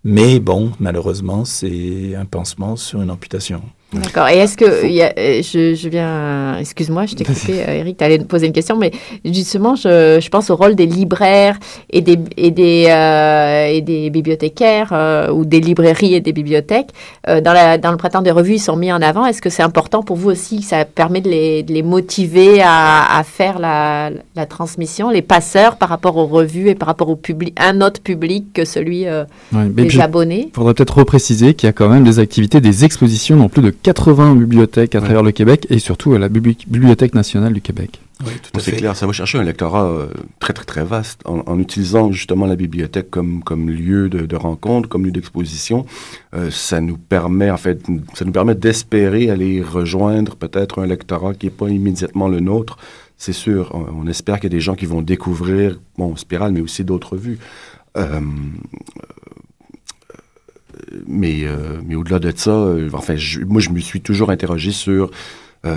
Mais bon, malheureusement, c'est un pansement sur une amputation. D'accord. Et est-ce que il y a- euh, je, je viens, excuse-moi, je t'ai coupé, euh, Eric, tu allais me poser une question, mais justement, je, je pense au rôle des libraires et des et des euh, et des bibliothécaires euh, ou des librairies et des bibliothèques Euh, dans la dans le printemps des revues, ils sont mis en avant. Est-ce que c'est important pour vous aussi Ça permet de les, de les motiver à, à faire la, la transmission, les passeurs par rapport aux revues et par rapport au public, un autre public que celui Ouais, des abonnés? faudrait peut-être repréciser qu'il y a quand même des activités, des expositions dans plus de 80 bibliothèques à travers le Québec et surtout à la Bibli- Bibliothèque nationale du Québec. Oui, C'est clair, ça va chercher un lectorat euh, très, très, très vaste en, en utilisant justement la bibliothèque comme, comme lieu de, de rencontre, comme lieu d'exposition. Euh, ça nous permet, en fait, ça nous permet d'espérer aller rejoindre peut-être un lectorat qui n'est pas immédiatement le nôtre. C'est sûr, on, on espère qu'il y a des gens qui vont découvrir, bon, Spirale, mais aussi d'autres revues. Euh, mais, euh, mais au-delà de ça, euh, enfin, je- moi, je me suis toujours interrogé sur, euh,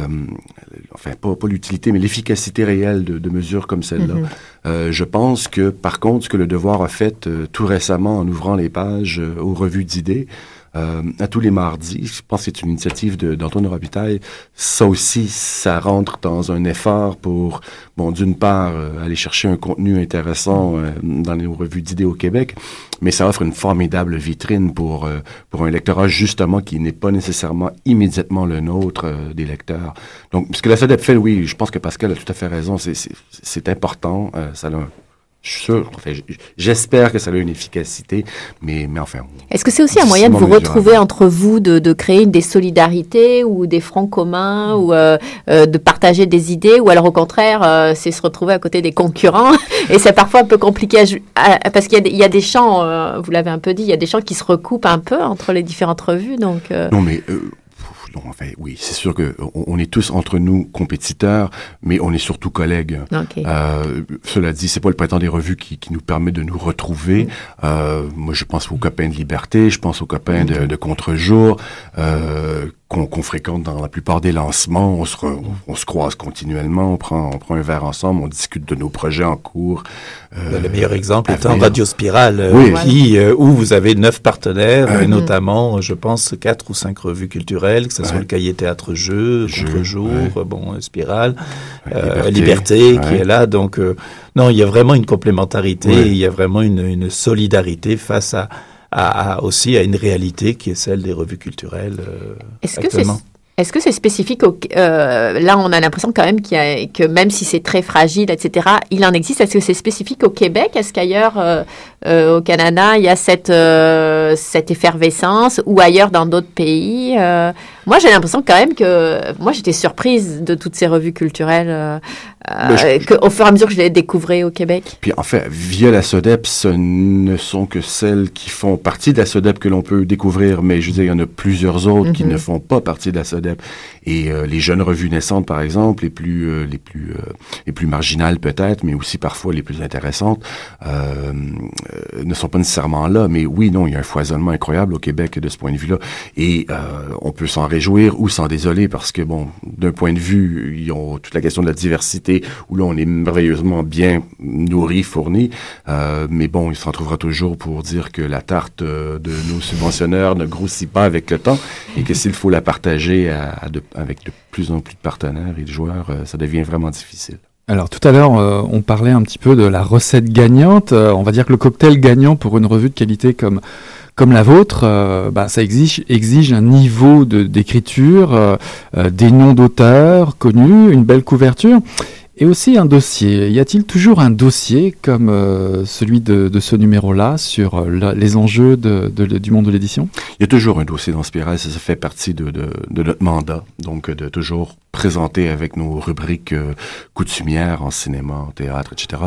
enfin, pas, pas l'utilité, mais l'efficacité réelle de, de mesures comme celle-là. Mhm. Euh, je pense que, par contre, ce que le Devoir a fait euh, tout récemment en ouvrant les pages aux revues d'idées, euh, à tous les mardis, je pense que c'est une initiative d'Antoine Robitaille. Ça aussi, ça rentre dans un effort pour, bon, d'une part, euh, aller chercher un contenu intéressant euh, dans les revues d'idées au Québec, mais ça offre une formidable vitrine pour, euh, pour un lectorat, justement, qui n'est pas nécessairement immédiatement le nôtre euh, des lecteurs. Donc, ce que la SEDEP fait, oui, je pense que Pascal a tout à fait raison, c'est- important, euh, ça a Je suis sûr, enfin, j'espère que ça a une efficacité, mais, mais enfin. Est-ce que c'est aussi un moyen de vous retrouver entre vous, de, de, créer des solidarités ou des fronts communs ou euh, euh, de partager des idées ou alors au contraire, euh, c'est se retrouver à côté des concurrents et c'est parfois un peu compliqué à, parce qu'il y, y, a des champs, vous l'avez un peu dit, il y a des champs qui se recoupent un peu entre les différentes revues, donc. Non mais non, enfin, oui, c'est sûr que on, est tous entre nous compétiteurs, mais on est surtout collègues. Euh, cela dit, c'est pas le printemps des revues qui, qui nous permet de nous retrouver. Mm. Euh, moi, je pense aux copains de Liberté, je pense aux copains de, de Contre-jour, euh, qu'on fréquente dans la plupart des lancements. On se, on se croise continuellement, on prend, on prend un verre ensemble, on discute de nos projets en cours. Euh, le meilleur exemple étant Radio Spirale, euh, oui. Euh, où vous avez neuf partenaires, et notamment, je pense, quatre ou cinq revues culturelles, que ce soit le Cahier Théâtre Jeu, Contre-jour, bon, Spirale, Liberté, qui est là. Donc, non, il y a vraiment une complémentarité, il y a vraiment une, une solidarité face à à, aussi à une réalité qui est celle des revues culturelles euh, Est-ce que c'est est-ce que c'est spécifique au, euh, Là, on a l'impression quand même a, que même si c'est très fragile, etc., il en existe. Est-ce que c'est spécifique au Québec? Est-ce qu'ailleurs, euh, euh, au Canada, il y a cette, cette effervescence ou ailleurs dans d'autres pays Moi, j'ai l'impression quand même que... Moi, j'étais surprise de toutes ces revues culturelles au fur et à mesure que je les découvrais au Québec. Puis en fait, via la SODEP, ce ne sont que celles qui font partie de la SODEP que l'on peut découvrir, mais je veux dire, il y en a plusieurs autres qui mhm. ne font pas partie de la SODEP. Et les jeunes revues naissantes, par exemple, les plus, les plus, les plus marginales peut-être, mais aussi parfois les plus intéressantes, euh, ne sont pas nécessairement là, mais oui, non, il y a un foisonnement incroyable au Québec de ce point de vue-là, et euh, on peut s'en réjouir ou s'en désoler parce que bon, d'un point de vue, ils ont toute la question de la diversité où là on est merveilleusement bien nourri, fourni, euh, mais bon, il s'en trouvera toujours pour dire que la tarte de nos subventionneurs ne grossit pas avec le temps et que s'il faut la partager avec de plus en plus de partenaires et de joueurs, ça devient vraiment difficile. Alors tout à l'heure, euh, on parlait un petit peu de la recette gagnante. Euh, on va dire que le cocktail gagnant pour une revue de qualité comme comme la vôtre, euh, bah, ça exige, exige un niveau d'écriture, des noms d'auteurs connus, une belle couverture. Et aussi un dossier. Y a-t-il toujours un dossier comme euh, celui de, ce numéro-là sur euh, les enjeux du monde de l'édition? Il y a toujours un dossier dans Spiral, ça, fait partie de, notre mandat, donc de toujours présenter avec nos rubriques euh, coutumières en cinéma, en théâtre, etc.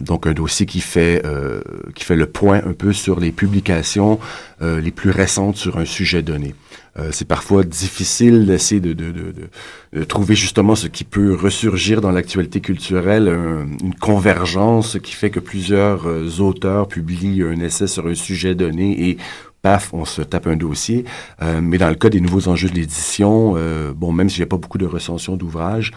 donc un dossier qui fait qui fait le point un peu sur les publications les plus récentes sur un sujet donné. Euh, c'est parfois difficile d'essayer de, de, de, de, trouver justement ce qui peut ressurgir dans l'actualité culturelle, une convergence qui fait que plusieurs euh, auteurs publient un essai sur un sujet donné et paf, on se tape un dossier. Euh, mais dans le cas des nouveaux enjeux de l'édition, bon, même s'il n'y a pas beaucoup de recensions d'ouvrages,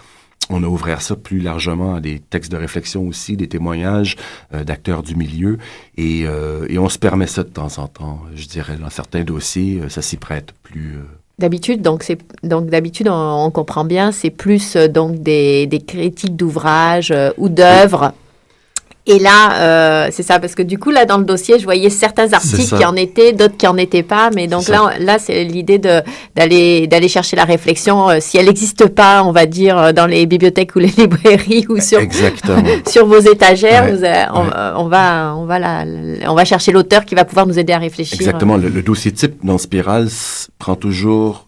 on a ouvert ça plus largement à des textes de réflexion aussi, des témoignages euh, d'acteurs du milieu, et, euh, et, on se permet ça de temps en temps. Je dirais, dans certains dossiers, euh, ça s'y prête plus. D'habitude, donc c'est donc d'habitude on, comprend bien, c'est plus donc des, des critiques d'ouvrages ou d'œuvres. Et là, euh, c'est ça, parce que du coup, là, dans le dossier, je voyais certains articles qui en étaient, d'autres qui en étaient pas. Mais donc là, là, c'est l'idée de d'aller d'aller chercher la réflexion. Euh, si elle n'existe pas, on va dire euh, dans les bibliothèques ou les librairies ou sur sur vos étagères, on, va on va la, on va chercher l'auteur qui va pouvoir nous aider à réfléchir. Exactement. Le, dossier type dans Spiral prend toujours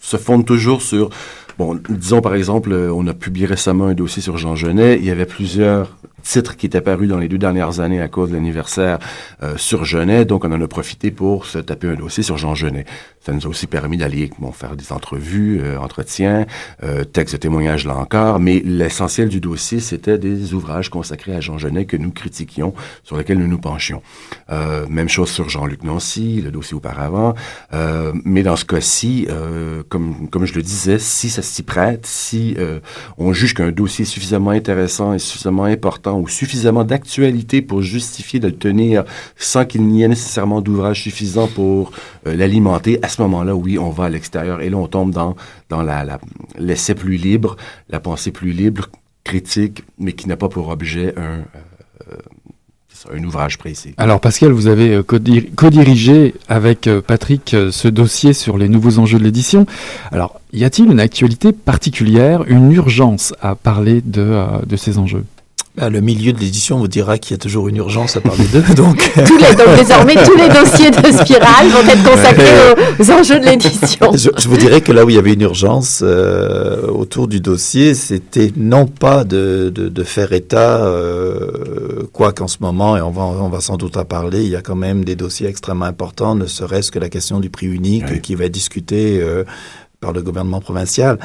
se fonde toujours sur Bon, disons par exemple, on a publié récemment un dossier sur Jean Genet. Il y avait plusieurs titre qui est apparu dans les deux dernières années à cause de l'anniversaire euh, sur Genet. Donc, on en a profité pour se taper un dossier sur Jean Genet. Ça nous a aussi permis d'aller bon, faire des entrevues, euh, entretiens, euh, textes de témoignages là encore. Mais l'essentiel du dossier, c'était des ouvrages consacrés à Jean Genet que nous critiquions, sur lesquels nous nous penchions. Euh, même chose sur Jean-Luc Nancy, le dossier auparavant. Euh, mais dans ce cas-ci, comme, comme je le disais, si ça s'y prête, si on juge qu'un dossier est suffisamment intéressant et suffisamment important ou suffisamment d'actualité pour justifier de le tenir sans qu'il n'y ait nécessairement d'ouvrage suffisant pour euh, l'alimenter, à ce moment-là, oui, on va à l'extérieur. Et là, on tombe dans, dans la, l'essai plus libre, la pensée plus libre, critique, mais qui n'a pas pour objet un... Euh, un ouvrage précis. Alors Pascal, vous avez euh, co-dirigé avec Patrick ce dossier sur les nouveaux enjeux de l'édition. Alors, y a-t-il une actualité particulière, une urgence à parler de, de ces enjeux? Bah, le milieu de l'édition vous dira qu'il y a toujours une urgence à parler d'eux. Donc... tous les, donc désormais, tous les dossiers de Spirale vont être consacrés aux, enjeux de l'édition. Je, je, vous dirais que là où il y avait une urgence euh, autour du dossier, c'était non pas de, de, de faire état, euh, quoi qu'en ce moment, et on va, on va sans doute en parler, il y a quand même des dossiers extrêmement importants, ne serait-ce que la question du prix unique oui. qui va être discutée euh, par le gouvernement provincial.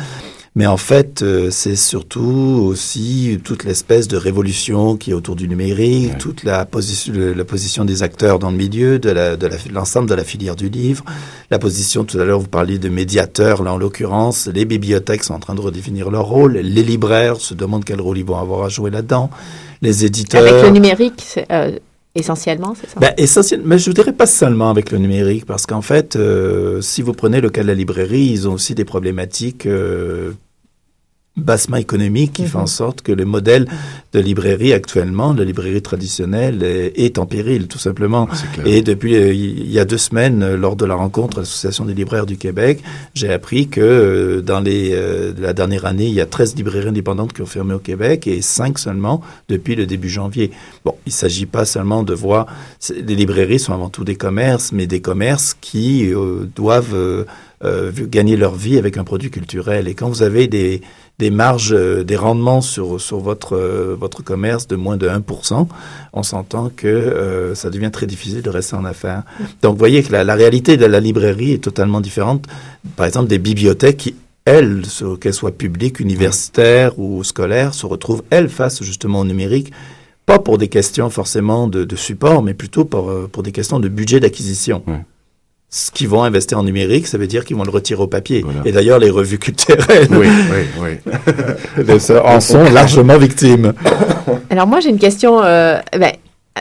Mais en fait, euh, c'est surtout aussi toute l'espèce de révolution qui est autour du numérique, ouais. toute la position, la position des acteurs dans le milieu, de l'ensemble de, de, la filière du livre, la position, tout à l'heure vous parliez de médiateurs, là en l'occurrence, les bibliothèques sont en train de redéfinir leur rôle, les libraires se demandent quel rôle ils vont avoir à jouer là-dedans, les éditeurs... Avec le numérique, euh, Essentiellement, c'est ça? Ben, essentiellement, mais je ne dirais pas seulement avec le numérique, parce qu'en fait, euh, si vous prenez le cas de la librairie, ils ont aussi des problématiques euh, bassement économique qui mm -hmm. fait en sorte que le modèle de librairie actuellement, de librairie traditionnelle, est, est en péril, tout simplement. Et depuis euh, il y a deux semaines, euh, lors de la rencontre de l'Association des libraires du Québec, j'ai appris que euh, dans les, euh, la dernière année, il y a 13 librairies indépendantes qui ont fermé au Québec et 5 seulement depuis le début janvier. Bon, il ne s'agit pas seulement de voir... Les librairies sont avant tout des commerces, mais des commerces qui euh, doivent gagner leur vie avec un produit culturel. Et quand vous avez des des marges, euh, des rendements sur, sur votre, euh, votre commerce de moins de 1%, on s'entend que euh, ça devient très difficile de rester en affaires. Donc, vous voyez que la, la réalité de la librairie est totalement différente. Par exemple, des bibliothèques qui, elles, qu'elles soient publiques, universitaires ou scolaires, se retrouvent, elles, face justement au numérique, pas pour des questions forcément de, de support, mais plutôt pour, pour des questions de budget d'acquisition. Ce qu'ils vont investir en numérique, ça veut dire qu'ils vont le retirer au papier. Voilà. Et d'ailleurs, les revues culturelles oui, oui, oui. en sont largement victimes. Alors moi, j'ai une question. Euh, ben,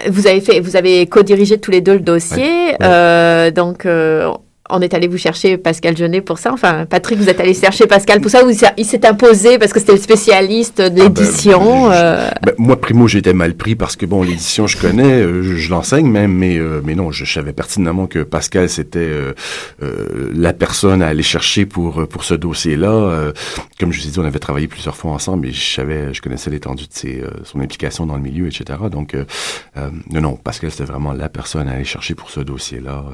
vous avez fait, vous avez co-dirigé tous les deux le dossier, euh, donc euh, on est allé vous chercher Pascal Jeunet pour ça. Enfin, Patrick, vous êtes allé chercher Pascal pour ça ou il s'est imposé parce que c'était le spécialiste de l'édition ah ben, euh... ben, Moi, primo, j'étais mal pris parce que, bon, l'édition, je connais, euh, je, je l'enseigne même, mais, euh, mais non, je, je, savais pertinemment que Pascal, c'était euh, la personne à aller chercher pour, pour ce dossier-là. comme je vous ai dit, on avait travaillé plusieurs fois ensemble et je savais, je connaissais l'étendue de ses, son implication dans le milieu, etc. Donc, non, non, Pascal, c'était vraiment la personne à aller chercher pour ce dossier-là.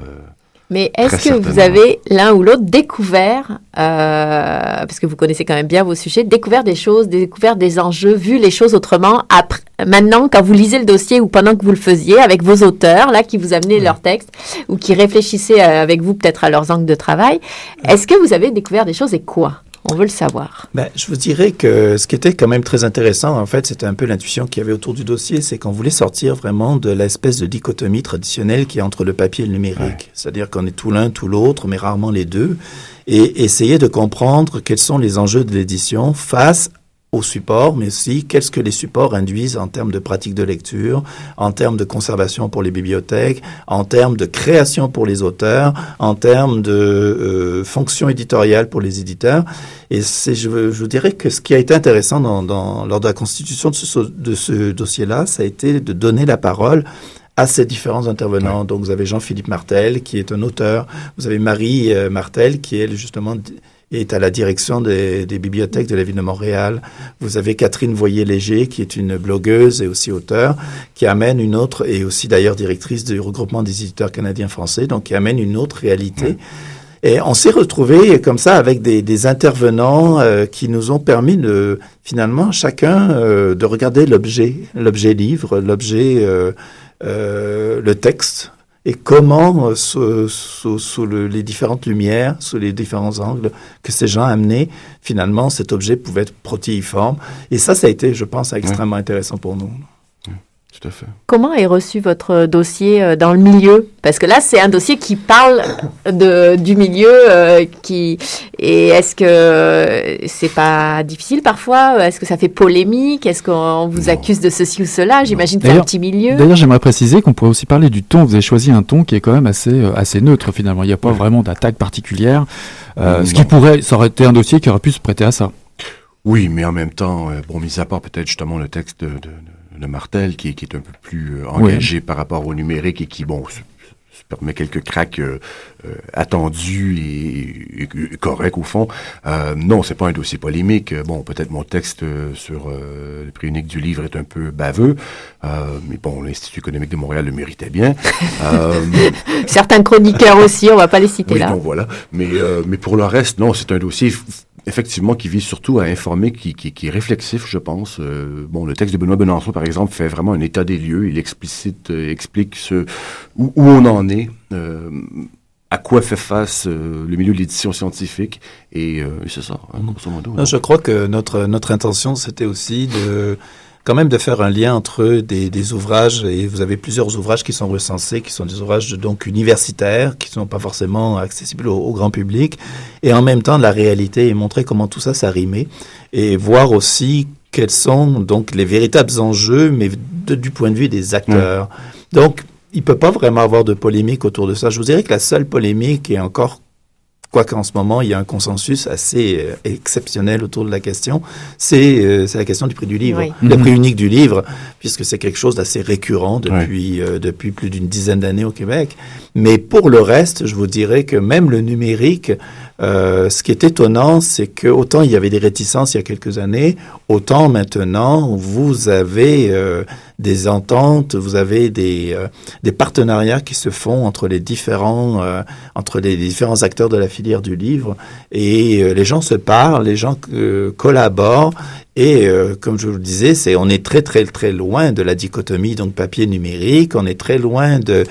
Mais est-ce que vous avez l'un ou l'autre découvert, euh, parce que vous connaissez quand même bien vos sujets, découvert des choses, découvert des enjeux, vu les choses autrement, après, maintenant quand vous lisez le dossier ou pendant que vous le faisiez avec vos auteurs, là, qui vous amenaient leurs textes ou qui réfléchissaient avec vous peut-être à leurs angles de travail, est-ce que vous avez découvert des choses et quoi? On veut le savoir. Ben, je vous dirais que ce qui était quand même très intéressant, en fait, c'était un peu l'intuition qu'il y avait autour du dossier, c'est qu'on voulait sortir vraiment de l'espèce de dichotomie traditionnelle qui est entre le papier et le numérique. Ouais. C'est-à-dire qu'on est tout l'un, tout l'autre, mais rarement les deux, et essayer de comprendre quels sont les enjeux de l'édition face au support, mais aussi qu'est-ce que les supports induisent en termes de pratique de lecture, en termes de conservation pour les bibliothèques, en termes de création pour les auteurs, en termes de euh, fonction éditoriale pour les éditeurs. Et c'est, je, je dirais que ce qui a été intéressant dans, dans, lors de la constitution de ce, de ce dossier-là, ça a été de donner la parole à ces différents intervenants. Ouais. Donc, vous avez Jean-Philippe Martel, qui est un auteur. Vous avez Marie euh, Martel, qui est justement est à la direction des, des, bibliothèques de la ville de Montréal. Vous avez Catherine Voyer-Léger, qui est une blogueuse et aussi auteur, qui amène une autre, et aussi d'ailleurs directrice du regroupement des éditeurs canadiens-français, donc qui amène une autre réalité. Mmh. Et on s'est retrouvé comme ça avec des, des intervenants euh, qui nous ont permis de finalement chacun euh, de regarder l'objet, l'objet livre, l'objet, euh, euh le texte, et comment, euh, sous, sous, sous le, les différentes lumières, sous les différents angles que ces gens amenaient, finalement, cet objet pouvait être protéiforme. Et ça, ça a été, je pense, extrêmement ouais. intéressant pour nous. Tout à fait. Comment est reçu votre dossier euh, dans le milieu? Parce que là, c'est un dossier qui parle de, du milieu. Euh, qui et est-ce que c'est pas difficile parfois? Est-ce que ça fait polémique? Est-ce qu'on vous non. accuse de ceci ou cela? J'imagine que c'est un petit milieu. D'ailleurs, j'aimerais préciser qu'on pourrait aussi parler du ton. Vous avez choisi un ton qui est quand même assez euh, assez neutre finalement. Il n'y a pas ouais. vraiment d'attaque particulière. Euh, ce qui pourrait, ça aurait été un dossier qui aurait pu se prêter à ça. Oui, mais en même temps, bon, mis à part peut-être justement le texte de, de de Martel qui, qui est un peu plus euh, engagé oui. par rapport au numérique et qui, bon, permet quelques cracks euh, euh, attendus et, corrects au fond. Euh, non, c'est pas un dossier polémique. Bon, peut-être mon texte sur le prix unique du livre est un peu baveux, mais bon, l'Institut économique de Montréal le méritait bien. Certains chroniqueurs aussi, on va pas les citer oui, là. Non, voilà. Mais, mais pour le reste, non, c'est un dossier effectivement, qui vise surtout à informer, qui, qui, est réflexif, je pense. Euh, bon, le texte de Benoît Benançon, par exemple, fait vraiment un état des lieux. Il explicite, euh, explique ce, où, on en est, euh, à quoi fait face le milieu de l'édition scientifique, et c'est ça, hein, je crois que notre, notre intention, c'était aussi de quand même de faire un lien entre des, des, ouvrages, et vous avez plusieurs ouvrages qui sont recensés, qui sont des ouvrages donc universitaires, qui ne sont pas forcément accessibles au, grand public, et en même temps de la réalité, et montrer comment tout ça s'arrimait, et voir aussi quels sont donc les véritables enjeux, mais du point de vue des acteurs. Donc, il ne peut pas vraiment avoir de polémique autour de ça. Je vous dirais que la seule polémique est encore quoique en ce moment, il y a un consensus assez euh, exceptionnel autour de la question, c'est euh, la question du prix du livre, le prix unique du livre, puisque c'est quelque chose d'assez récurrent depuis, euh, depuis plus d'une dizaine d'années au Québec. Mais pour le reste, je vous dirais que même le numérique, euh, ce qui est étonnant, c'est que autant il y avait des réticences il y a quelques années, autant maintenant vous avez euh, des ententes, vous avez des, euh, des partenariats qui se font entre les différents euh, entre les différents acteurs de la filière du livre. Et les gens se parlent, les gens collaborent. Et comme je vous le disais, c'est on est très très très loin de la dichotomie donc papier numérique, on est très loin de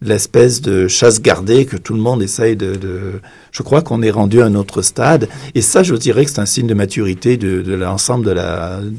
l'espèce de chasse gardée que tout le monde essaye de... Je crois qu'on est rendu à un autre stade. Et ça, je dirais que c'est un signe de maturité de, de l'ensemble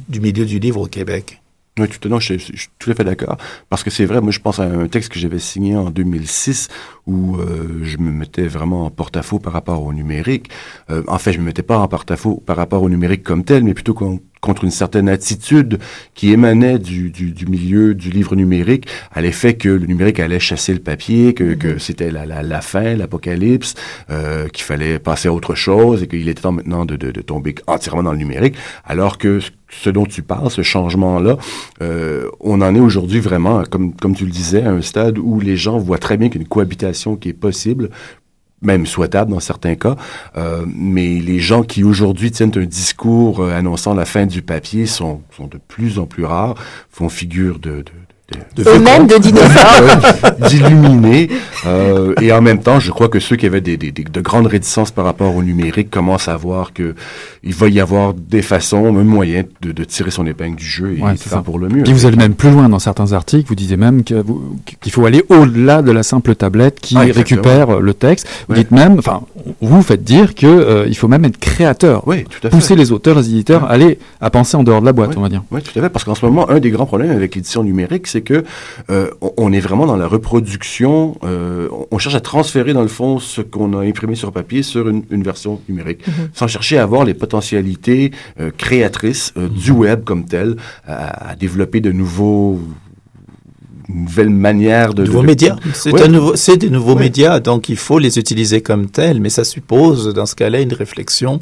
du milieu du livre au Québec. Oui, tout, non, je, je, suis tout à fait d'accord. Parce que c'est vrai, moi, je pense à un texte que j'avais signé en 2006 où euh, je me mettais vraiment en porte-à-faux par rapport au numérique. Euh, en fait, je me mettais pas en porte-à-faux par rapport au numérique comme tel, mais plutôt contre une certaine attitude qui émanait du, du, du, milieu du livre numérique à l'effet que le numérique allait chasser le papier, que, que mm-hmm. c'était la, la, la, fin, l'apocalypse, euh, qu'il fallait passer à autre chose et qu'il était temps maintenant de, de, de, tomber entièrement dans le numérique, alors que ce dont tu parles, ce changement-là, euh, on en est aujourd'hui vraiment, comme, comme tu le disais, à un stade où les gens voient très bien qu'une cohabitation qui est possible même souhaitable dans certains cas, euh, mais les gens qui aujourd'hui tiennent un discours euh, annonçant la fin du papier sont, sont de plus en plus rares, font figure de, de eux-mêmes de dinosaures. d'illuminer. Euh, et en même temps, je crois que ceux qui avaient des, des, de grandes réticences par rapport au numérique commencent à voir que il va y avoir des façons, même moyens de, de tirer son épingle du jeu et de faire pour le mieux. Et vous allez même plus loin dans certains articles. Vous disiez même qu'il faut aller au-delà de la simple tablette qui ah, récupère le texte. Vous dites même, enfin, vous faites dire que euh, il faut même être créateur. Oui, tout à fait. Pousser les auteurs, les éditeurs, à aller à penser en dehors de la boîte, on va dire. Oui, tout à fait. Parce qu'en ce moment, un des grands problèmes avec l'édition numérique, c'est que euh, on est vraiment dans la reproduction. Euh, on cherche à transférer, dans le fond, ce qu'on a imprimé sur papier sur une, version numérique, mhm. sans chercher à avoir les potentialités euh, créatrices du web comme tel, à, développer de nouveaux nouvelles manières de... Nouveaux médias. C'est nouveau, c'est des nouveaux médias, donc il faut les utiliser comme tels, mais ça suppose, dans ce cas-là, une réflexion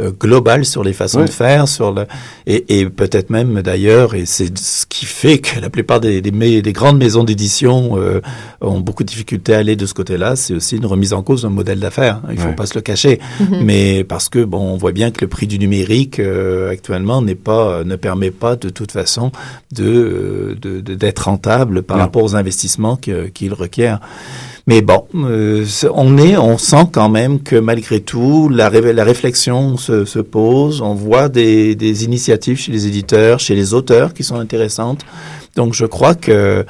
euh, global sur les façons de faire, sur le et, et peut-être même d'ailleurs, et c'est ce qui fait que la plupart des, des, des grandes maisons d'édition euh, ont beaucoup de difficultés à aller de ce côté-là. C'est aussi une remise en cause d'un modèle d'affaires. Il faut pas se le cacher, mhm. mais parce que bon, on voit bien que le prix du numérique euh, actuellement n'est pas ne permet pas de toute façon de d'être rentable par rapport aux investissements qu'il requiert. Mais bon, euh, on est, on sent quand même que malgré tout, la, la réflexion se, se, pose. On voit des, des, initiatives chez les éditeurs, chez les auteurs qui sont intéressantes. Donc je crois que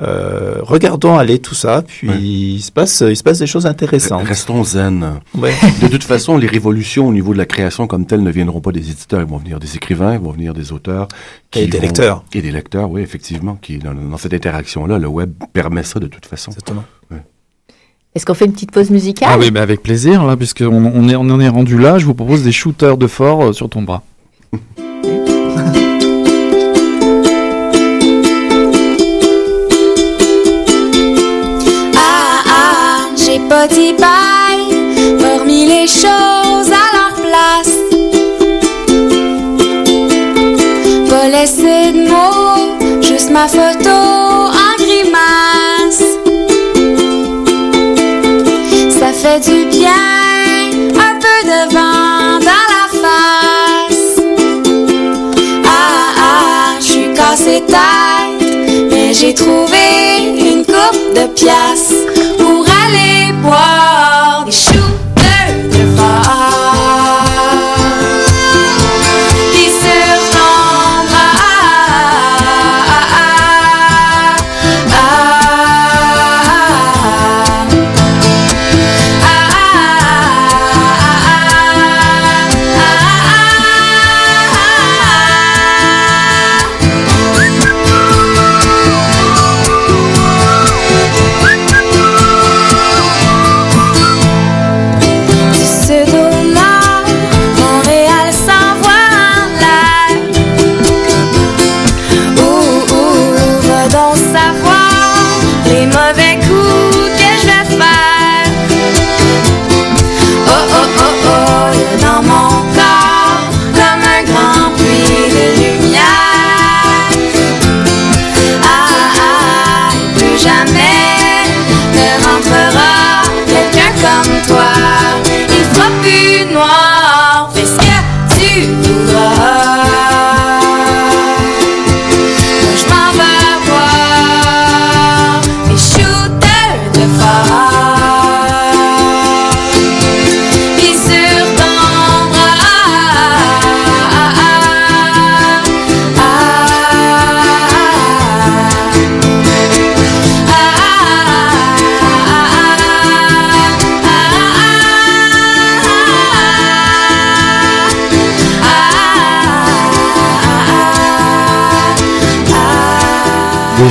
euh, regardons aller tout ça, puis il, se passe, il se passe des choses intéressantes. Restons zen. De toute façon, les révolutions au niveau de la création comme telles ne viendront pas des éditeurs, ils vont venir des écrivains, ils vont venir des auteurs. et des lecteurs. Et des lecteurs, oui, effectivement, qui dans, dans cette interaction-là, le web permet ça de toute façon. Exactement. Est-ce qu'on fait une petite pause musicale Ah oui, mais avec plaisir, là, puisqu'on on est, on en est rendu là, je vous propose des shooters de fort euh, sur ton bras. ah ah, j'ai pas dit bye, remis les choses à leur place. Pas laisser de mots, juste ma photo Mais j'ai trouvé une coupe de pièces pour aller boire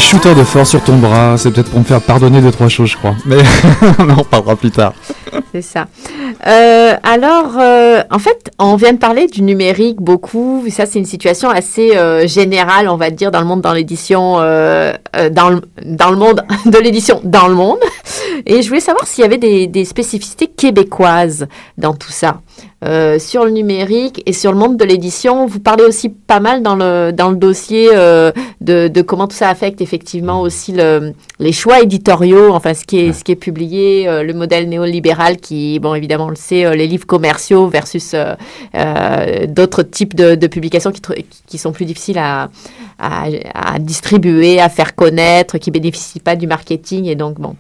Des shooters de force sur ton bras, c'est peut-être pour me faire pardonner deux, trois choses, je crois. Mais on en parlera plus tard. C'est ça. Euh, alors, euh, en fait, on vient de parler du numérique beaucoup. Ça, c'est une situation assez euh, générale, on va dire, dans le monde, dans l'édition, dans, le, monde de l'édition, dans le monde. Et je voulais savoir s'il y avait des spécificités québécoises dans tout ça. Euh, sur le numérique et sur le monde de l'édition, vous parlez aussi pas mal dans le, dans le dossier euh, de, de comment tout ça affecte effectivement aussi le, les choix éditoriaux, enfin ce qui est, ce qui est publié, euh, le modèle néolibéral qui, bon évidemment on le sait, les livres commerciaux versus d'autres types de, de publications qui sont plus difficiles à, à, à distribuer, à faire connaître, qui bénéficient pas du marketing et donc bon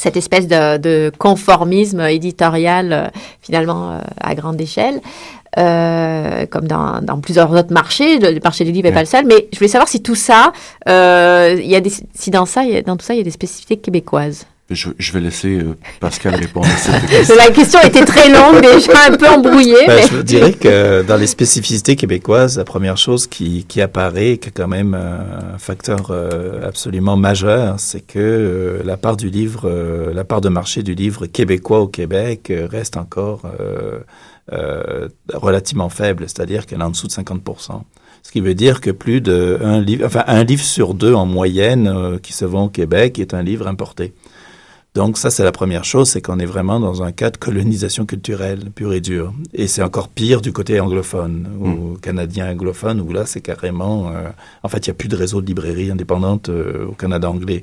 cette espèce de, de conformisme éditorial euh, finalement euh, à grande échelle, euh, comme dans, dans plusieurs autres marchés. Le, le marché du livre n'est pas le seul, mais je voulais savoir si tout ça, il y a des, si dans ça, il y a- dans tout ça, il y a des spécificités québécoises. Je, je vais laisser euh, Pascal répondre à cette question. La question était très longue, déjà un peu embrouillée. Ben, mais... Je dirais que dans les spécificités québécoises, la première chose qui, qui apparaît, qui est quand même un facteur euh, absolument majeur, c'est que euh, la part du livre, euh, la part de marché du livre québécois au Québec euh, reste encore euh, euh, relativement faible, c'est-à-dire qu'elle est en dessous de 50 ce qui veut dire que plus de un livre, enfin un livre sur deux en moyenne euh, qui se vend au Québec est un livre importé. Donc ça, c'est la première chose, c'est qu'on est vraiment dans un cas de colonisation culturelle pure et dure. Et c'est encore pire du côté anglophone ou canadien anglophone, où là, c'est carrément... euh, en fait, il n'y a plus de réseau de librairies indépendantes euh, au Canada anglais.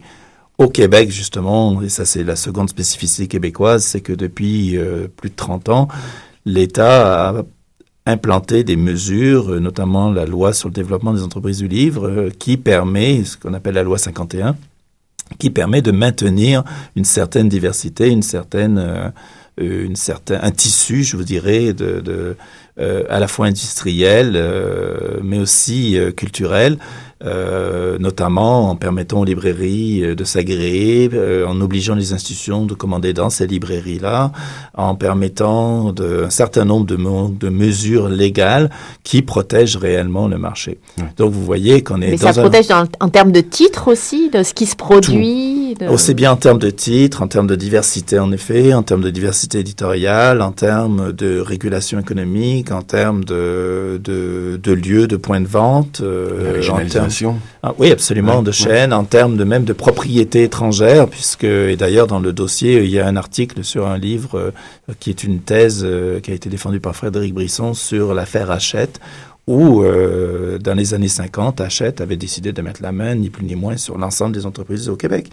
Au Québec, justement, et ça c'est la seconde spécificité québécoise, c'est que depuis euh, plus de 30 ans, l'État a implanté des mesures, notamment la loi sur le développement des entreprises du livre, qui permet, ce qu'on appelle la loi 51, qui permet de maintenir une certaine diversité, une certaine, euh, euh, une un tissu, je vous dirais, de, à la fois industriel, euh, mais aussi euh, culturel, euh, notamment en permettant aux librairies euh, de s'agréer, euh, en obligeant les institutions de commander dans ces librairies-là, en permettant de, un certain nombre de, mesures légales qui protègent réellement le marché. Donc vous voyez qu'on est Mais dans ça un... protège dans- en termes de titres aussi, de ce qui se produit. de- Aussi bien en termes de titres, en termes de diversité en effet, en termes de diversité éditoriale, en termes de régulation économique, en termes de, de, de lieux, de points de vente. euh, en termes- Ah, oui, absolument, Ouais, de ouais. chaînes, en termes de même de propriété étrangère, puisque, et d'ailleurs dans le dossier, il y a un article sur un livre euh, qui est une thèse euh, qui a été défendue par Frédéric Brisson sur l'affaire Hachette, où, euh, dans les années 50, Hachette avait décidé de mettre la main, ni plus ni moins, sur l'ensemble des entreprises au Québec.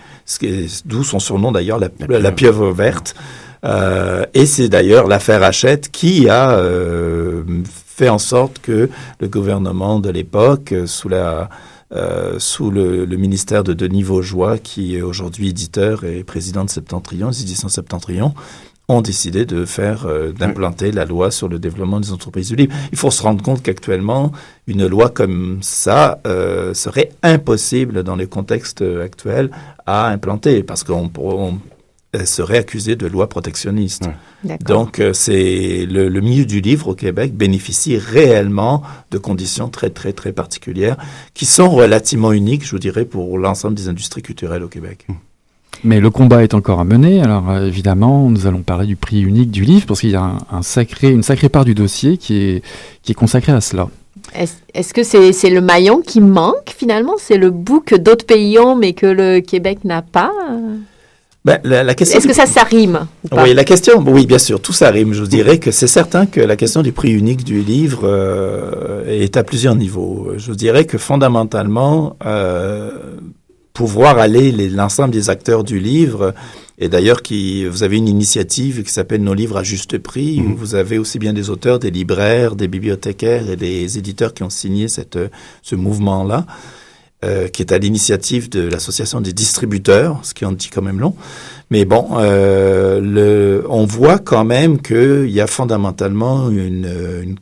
D'où son surnom d'ailleurs, la, la, pieuvre verte. Euh, et c'est d'ailleurs l'affaire Hachette qui a euh, fait en sorte que le gouvernement de l'époque, euh, sous la euh, sous le, le, ministère de Denis Vaugeois, qui est aujourd'hui éditeur et président de Septentrion, des éditions Septentrion, ont décidé de faire, euh, d'implanter la loi sur le développement des entreprises du livre. Il faut se rendre compte qu'actuellement, une loi comme ça euh, serait impossible dans les contextes actuels à implanter parce qu'on serait accusée de loi protectionniste. Donc, euh, c'est le, le, milieu du livre au Québec bénéficie réellement de conditions très, très, très particulières qui sont relativement uniques, je vous dirais, pour l'ensemble des industries culturelles au Québec. Mais le combat est encore à mener. Alors euh, évidemment, nous allons parler du prix unique du livre parce qu'il y a un, un, sacré, une sacrée part du dossier qui est, qui est consacrée à cela. Est-ce est que c'est c'est le maillon qui manque finalement? C'est le bout que d'autres pays ont mais que le Québec n'a pas? Ben, la, la question Est-ce que ça, ça rime Oui, la question, oui, bien sûr, tout ça rime. Je vous dirais que c'est certain que la question du prix unique du livre euh, est à plusieurs niveaux. Je vous dirais que fondamentalement, euh, pouvoir aller l'ensemble des acteurs du livre, et d'ailleurs, qui, vous avez une initiative qui s'appelle Nos livres à juste prix, où vous avez aussi bien des auteurs, des libraires, des bibliothécaires et des éditeurs qui ont signé cette, ce mouvement-là. Euh, qui est à l'initiative de l'association des distributeurs, ce qui en dit quand même long. Mais bon, euh, le, on voit quand même qu'il y a fondamentalement une, une,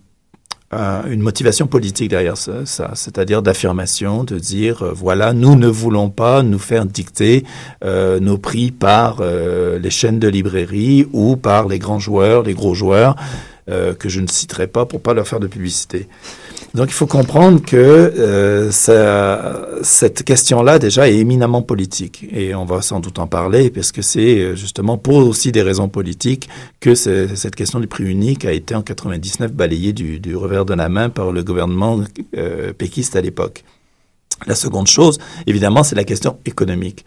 une, motivation politique derrière ça, c'est-à-dire d'affirmation, de dire euh, voilà, nous ne voulons pas nous faire dicter euh, nos prix par euh, les chaînes de librairie ou par les grands joueurs, les gros joueurs. que je ne citerai pas pour pas leur faire de publicité. Donc il faut comprendre que euh, ça, cette question-là déjà est éminemment politique et on va sans doute en parler parce que c'est euh, justement pour aussi des raisons politiques que cette question du prix unique a été en 99 balayée du, du revers de la main par le gouvernement euh, péquiste à l'époque. La seconde chose, évidemment, c'est la question économique.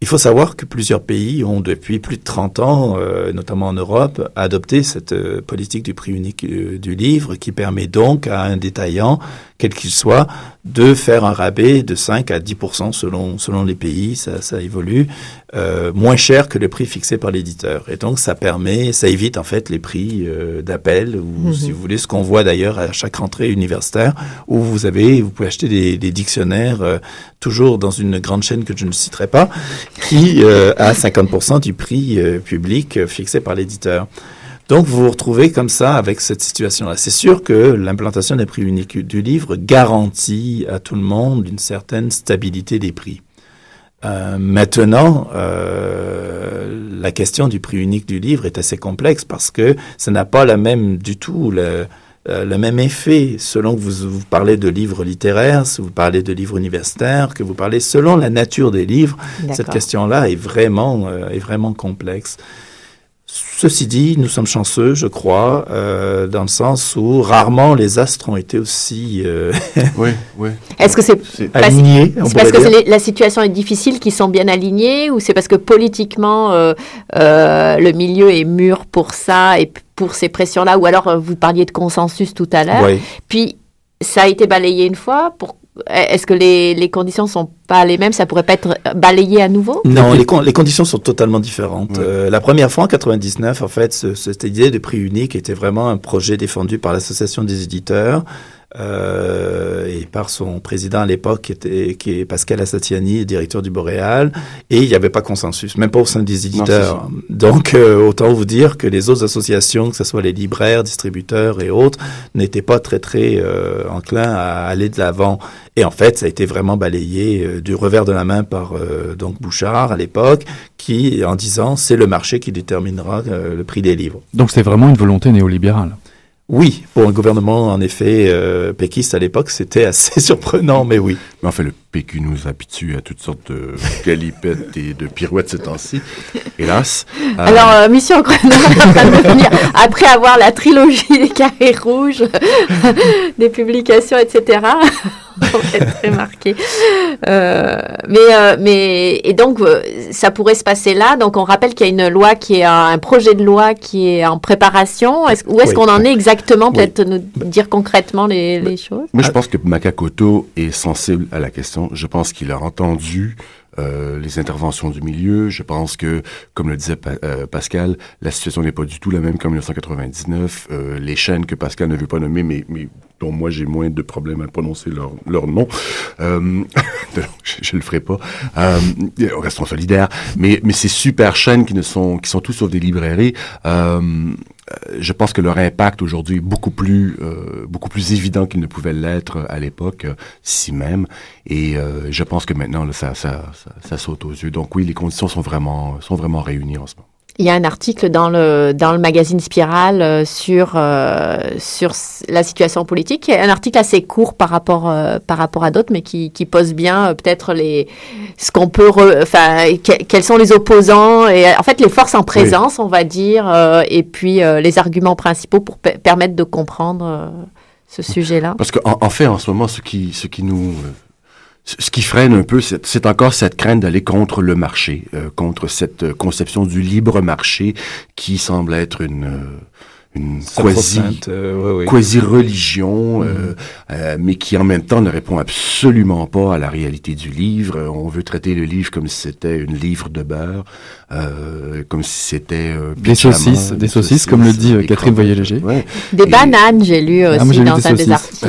Il faut savoir que plusieurs pays ont depuis plus de 30 ans, euh, notamment en Europe, adopté cette euh, politique du prix unique euh, du livre qui permet donc à un détaillant quel qu'il soit, de faire un rabais de 5 à 10% selon, selon les pays, ça, ça évolue, euh, moins cher que le prix fixé par l'éditeur. Et donc, ça permet, ça évite en fait les prix euh, d'appel, ou Mhm. si vous voulez, ce qu'on voit d'ailleurs à chaque rentrée universitaire, où vous avez, vous pouvez acheter des, des dictionnaires, euh, toujours dans une grande chaîne que je ne citerai pas, qui euh, a 50% du prix euh, public euh, fixé par l'éditeur. Donc, vous vous retrouvez comme ça avec cette situation-là. C'est sûr que l'implantation des prix uniques du livre garantit à tout le monde une certaine stabilité des prix. Euh, maintenant, euh, la question du prix unique du livre est assez complexe parce que ça n'a pas la même du tout le, euh, le même effet selon que vous, vous parlez de livres littéraires, si vous parlez de livres universitaires, que vous parlez selon la nature des livres. Cette question-là est vraiment euh, est vraiment complexe. Ceci dit, nous sommes chanceux, je crois, euh, dans le sens où rarement les astres ont été aussi euh, Oui, oui. Est-ce que c'est parce, alignés. on c'est parce que les- la situation est difficile qu'ils sont bien alignés ou c'est parce que politiquement euh, euh, le milieu est mûr pour ça et pour ces pressions-là? Ou alors vous parliez de consensus tout à l'heure. Oui. Puis ça a été balayé une fois. Pour... Est-ce que les, les conditions sont pas les mêmes? Ça pourrait pas être balayé à nouveau? Non, les, con- les conditions sont totalement différentes. Euh, la première fois, en 99, en fait, ce- cette idée de prix unique était vraiment un projet défendu par l'Association des éditeurs euh, et par son président à l'époque, qui, était, qui est Pascal Assatiani, directeur du Boréal, et il n'y avait pas consensus, même pas au sein des éditeurs. Donc, euh, autant vous dire que les autres associations, que ce soit les libraires, distributeurs et autres, n'étaient pas très, très euh, enclins à aller de l'avant. Et en fait, ça a été vraiment balayé euh, du revers de la main par euh, donc Bouchard à l'époque, qui, en disant, c'est le marché qui déterminera euh, le prix des livres. Donc c'est vraiment une volonté néolibérale. Oui, pour un gouvernement, en effet, euh, péquiste à l'époque, c'était assez surprenant, mais oui. Mais enfin, le PQ nous habitue à toutes sortes de galipettes et de pirouettes ces temps-ci, hélas. Euh, Alors, euh, Mission venir, après avoir la trilogie des carrés rouges, des publications, etc., être très marqué. Euh, mais, euh, mais, et donc, euh, ça pourrait se passer là. Donc, on rappelle qu'il y a une loi qui est un, projet de loi qui est en préparation. Où est-ce Oui. qu'on en est exactement? Oui. Peut-être nous dire concrètement les, les choses. Moi, je pense que Makakoto est sensible à la question. Je pense qu'il a entendu euh, les interventions du milieu. Je pense que, comme le disait euh, Pascal, la situation n'est pas du tout la même qu'en 1999. Euh, les chaînes que Pascal ne veut pas nommer, mais, mais dont moi j'ai moins de problèmes à prononcer leur, leur nom, euh, je, je le ferai pas. Restons solidaires. Mais, mais ces super chaînes qui ne sont qui sont tous sauf des librairies. Euh, euh, je pense que leur impact aujourd'hui est beaucoup plus euh, beaucoup plus évident qu'il ne pouvait l'être à l'époque, euh, si même. Et euh, je pense que maintenant là, ça, ça, ça, ça saute aux yeux. Donc oui, les conditions sont vraiment sont vraiment réunies en ce moment. Il y a un article dans le, dans le magazine Spirale euh, sur, euh, sur la situation politique, un article assez court par rapport, euh, par rapport à d'autres, mais qui, qui pose bien euh, peut-être les, ce qu'on peut, re- enfin, que- quels sont les opposants, et euh, en fait les forces en présence, on va dire, euh, et puis euh, les arguments principaux pour pe- permettre de comprendre ce sujet-là. Parce qu'en en fait, en ce moment, ce qui, ce qui nous, euh, ce qui freine un peu, c'est c'est encore cette crainte d'aller contre le marché, euh, contre cette euh, conception du libre marché qui semble être une, euh, une quasi, euh, ouais, ouais. quasi religion, euh, euh, mais qui en même temps ne répond absolument pas à la réalité du livre. Euh, On veut traiter le livre comme si c'était une livre de beurre, euh, comme si c'était euh, Des saucisses, des saucisses, comme le dit, euh, Catherine. Voyer-Léger. Ouais. Des Et- bananes, j'ai lu aussi Ah, lu dans des un des articles.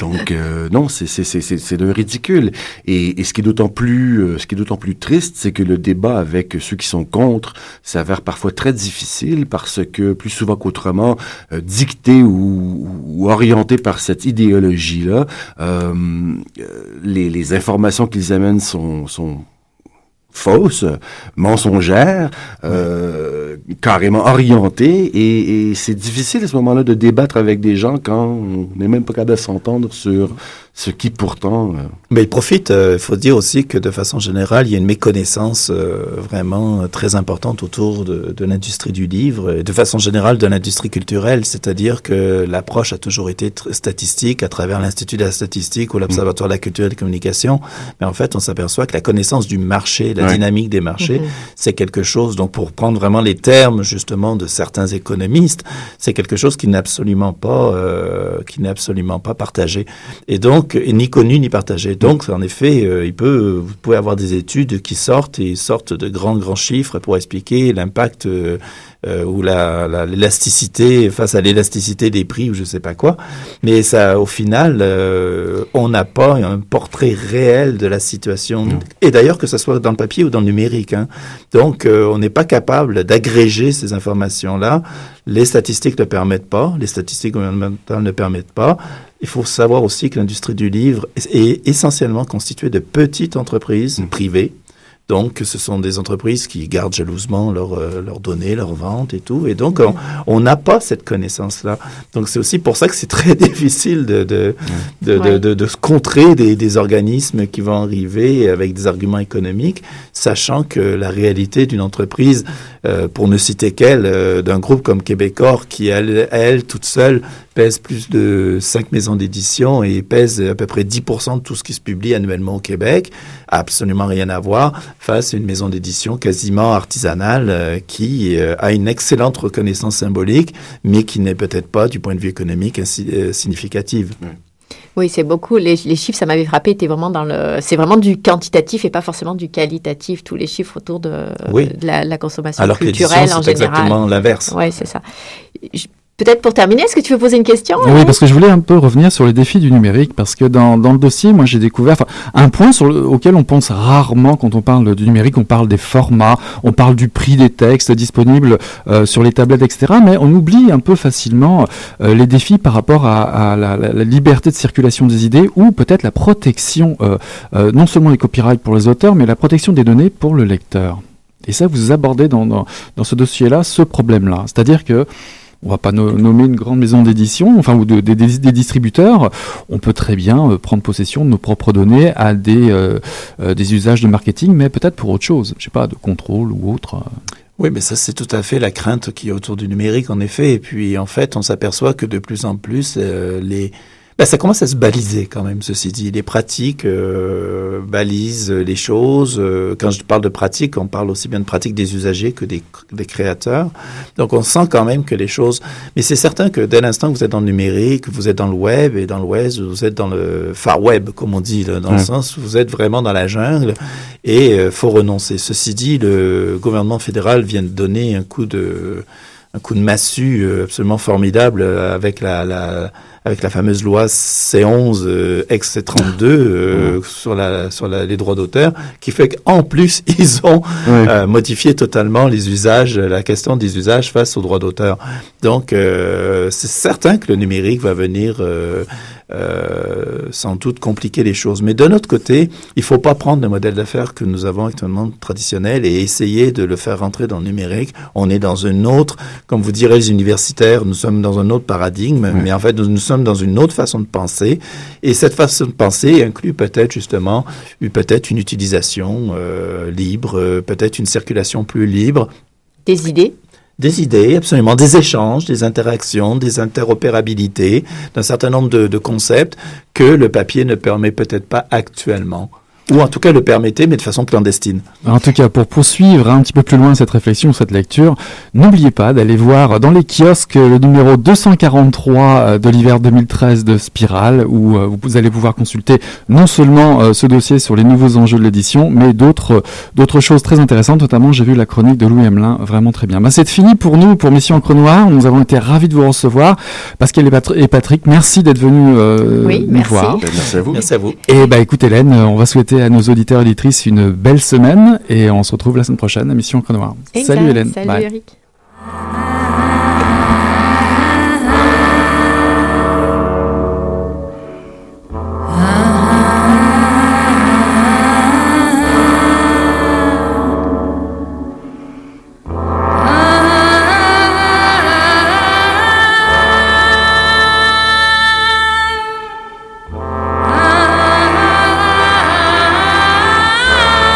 Donc euh, non, c'est c'est c'est c'est c'est d'un ridicule. Et, et ce qui est d'autant plus euh, ce qui est d'autant plus triste, c'est que le débat avec ceux qui sont contre s'avère parfois très difficile parce que plus souvent qu'autrement, euh, dicté ou, ou orienté par cette idéologie là, les les informations qu'ils amènent sont fausses, mensongères, euh, carrément orientées, et, et c'est difficile à ce moment-là de débattre avec des gens quand on n'est même pas capable de s'entendre sur ce qui pourtant... euh, Mais il profite, il faut dire aussi que de façon générale, il y a une méconnaissance euh, vraiment euh, très importante autour de, de l'industrie du livre, et de façon générale de l'industrie culturelle, c'est-à-dire que l'approche a toujours été statistique à travers l'Institut de la statistique ou l'Observatoire de la culture et des communications, mais en fait on s'aperçoit que la connaissance du marché, la Ouais. dynamique des marchés, Mhm. c'est quelque chose, donc pour prendre vraiment les termes justement de certains économistes, c'est quelque chose qui n'est absolument pas, euh, qui n'est absolument pas partagé. Et donc, et ni connu ni partagé. Donc, en effet, euh, il peut, vous pouvez avoir des études qui sortent et sortent de grands, grands chiffres pour expliquer l'impact euh, ou la, la- l'élasticité face à l'élasticité des prix ou je sais pas quoi. Mais ça, au final, euh, on n'a pas un portrait réel de la situation. Et d'ailleurs, que ce soit dans le papier ou dans le numérique. hein. Donc, euh, on n'est pas capable d'agréger ces informations-là. Les statistiques ne permettent pas. Les statistiques gouvernementales ne permettent pas. Il faut savoir aussi que l'industrie du livre est est essentiellement constituée de petites entreprises privées. Donc, ce sont des entreprises qui gardent jalousement leurs euh, leurs données, leurs ventes et tout. Et donc, on- n'a pas cette connaissance-là. Donc, c'est aussi pour ça que c'est très difficile de, de, de, de, Ouais. de, de se contrer des, des organismes qui vont arriver avec des arguments économiques, sachant que la réalité d'une entreprise, euh, pour ne citer qu'elle, euh, d'un groupe comme Québecor, qui, elle, elle, toute seule, pèse plus de cinq maisons d'édition et pèse à peu près 10% de tout ce qui se publie annuellement au Québec, absolument rien à voir face à une maison d'édition quasiment artisanale euh, qui euh, a une excellente reconnaissance symbolique, mais qui n'est peut-être pas, du point de vue économique, euh, significative. Oui, c'est beaucoup. Les, les chiffres, ça m'avait frappé, étaient vraiment dans le. C'est vraiment du quantitatif et pas forcément du qualitatif. Tous les chiffres autour de, Oui. de la, la consommation Alors culturelle en c'est général. exactement l'inverse. Oui, c'est ça. Je- Peut-être pour terminer, est-ce que tu veux poser une question Oui, parce que je voulais un peu revenir sur les défis du numérique, parce que dans, dans le dossier, moi j'ai découvert un point sur le- auquel on pense rarement quand on parle du numérique, on parle des formats, on parle du prix des textes disponibles euh, sur les tablettes, etc. Mais on oublie un peu facilement euh, les défis par rapport à, à la, la- la liberté de circulation des idées ou peut-être la protection, euh, euh, non seulement des copyrights pour les auteurs, mais la protection des données pour le lecteur. Et ça, vous abordez dans, dans, dans ce dossier-là ce problème-là. C'est-à-dire que on va pas no- nommer une grande maison d'édition, enfin ou de- des- distributeurs. On peut très bien euh, prendre possession de nos propres données à des euh, euh, des usages de marketing, mais peut-être pour autre chose. Je sais pas, de contrôle ou autre. Oui, mais ça, c'est tout à fait la crainte qui est autour du numérique, en effet. Et puis, en fait, on s'aperçoit que de plus en plus, les, Ben, ça commence à se baliser quand même, ceci dit. Les pratiques euh, balisent les choses. Euh, quand je parle de pratiques, on parle aussi bien de pratiques des usagers que des, des créateurs. Donc on sent quand même que les choses... Mais c'est certain que dès l'instant que vous êtes dans le numérique, vous êtes dans le web, et dans le web, vous êtes dans le far web, comme on dit, là, dans le sens où vous êtes vraiment dans la jungle, et euh, faut renoncer. Ceci dit, le gouvernement fédéral vient de donner un coup de un coup de massue euh, absolument formidable euh, avec la, la avec la fameuse loi C11 euh, ex C32 euh, sur la sur la, les droits d'auteur, qui fait qu'en plus ils ont euh, modifié totalement les usages, la question des usages face aux droits d'auteur. Donc euh, c'est certain que le numérique va venir euh, euh, sans doute compliquer les choses. Mais d'un autre côté, il faut pas prendre le modèle d'affaires que nous avons actuellement traditionnel et essayer de le faire rentrer dans le numérique. On est dans une autre, comme vous direz les universitaires, nous sommes dans un autre paradigme, mais en fait, nous, nous sommes dans une autre façon de penser. Et cette façon de penser inclut peut-être justement, peut-être une utilisation euh, libre, euh, peut-être une circulation plus libre. Des idées Des idées, absolument, des échanges, des interactions, des interopérabilités, d'un certain nombre de, de concepts que le papier ne permet peut-être pas actuellement. Ou en tout cas le permettait, mais de façon clandestine. En tout cas, pour poursuivre un petit peu plus loin cette réflexion, cette lecture, n'oubliez pas d'aller voir dans les kiosques le numéro 243 de l'hiver 2013 de Spiral, où euh, vous allez pouvoir consulter non seulement euh, ce dossier sur les nouveaux enjeux de l'édition, mais d'autres d'autres choses très intéressantes. Notamment, j'ai vu la chronique de Louis Emelin, vraiment très bien. Bah, c'est fini pour nous, pour Mission Encre Noire. Nous avons été ravis de vous recevoir. Pascal et, Patri- et Patrick, merci d'être venus euh, Oui, nous merci. voir. Ben, merci à vous. Merci à vous. Et bah écoute Hélène, on va souhaiter à nos auditeurs et auditrices une belle semaine et on se retrouve la semaine prochaine à Mission Noire. Exact. Salut Hélène. Salut Bye. Eric.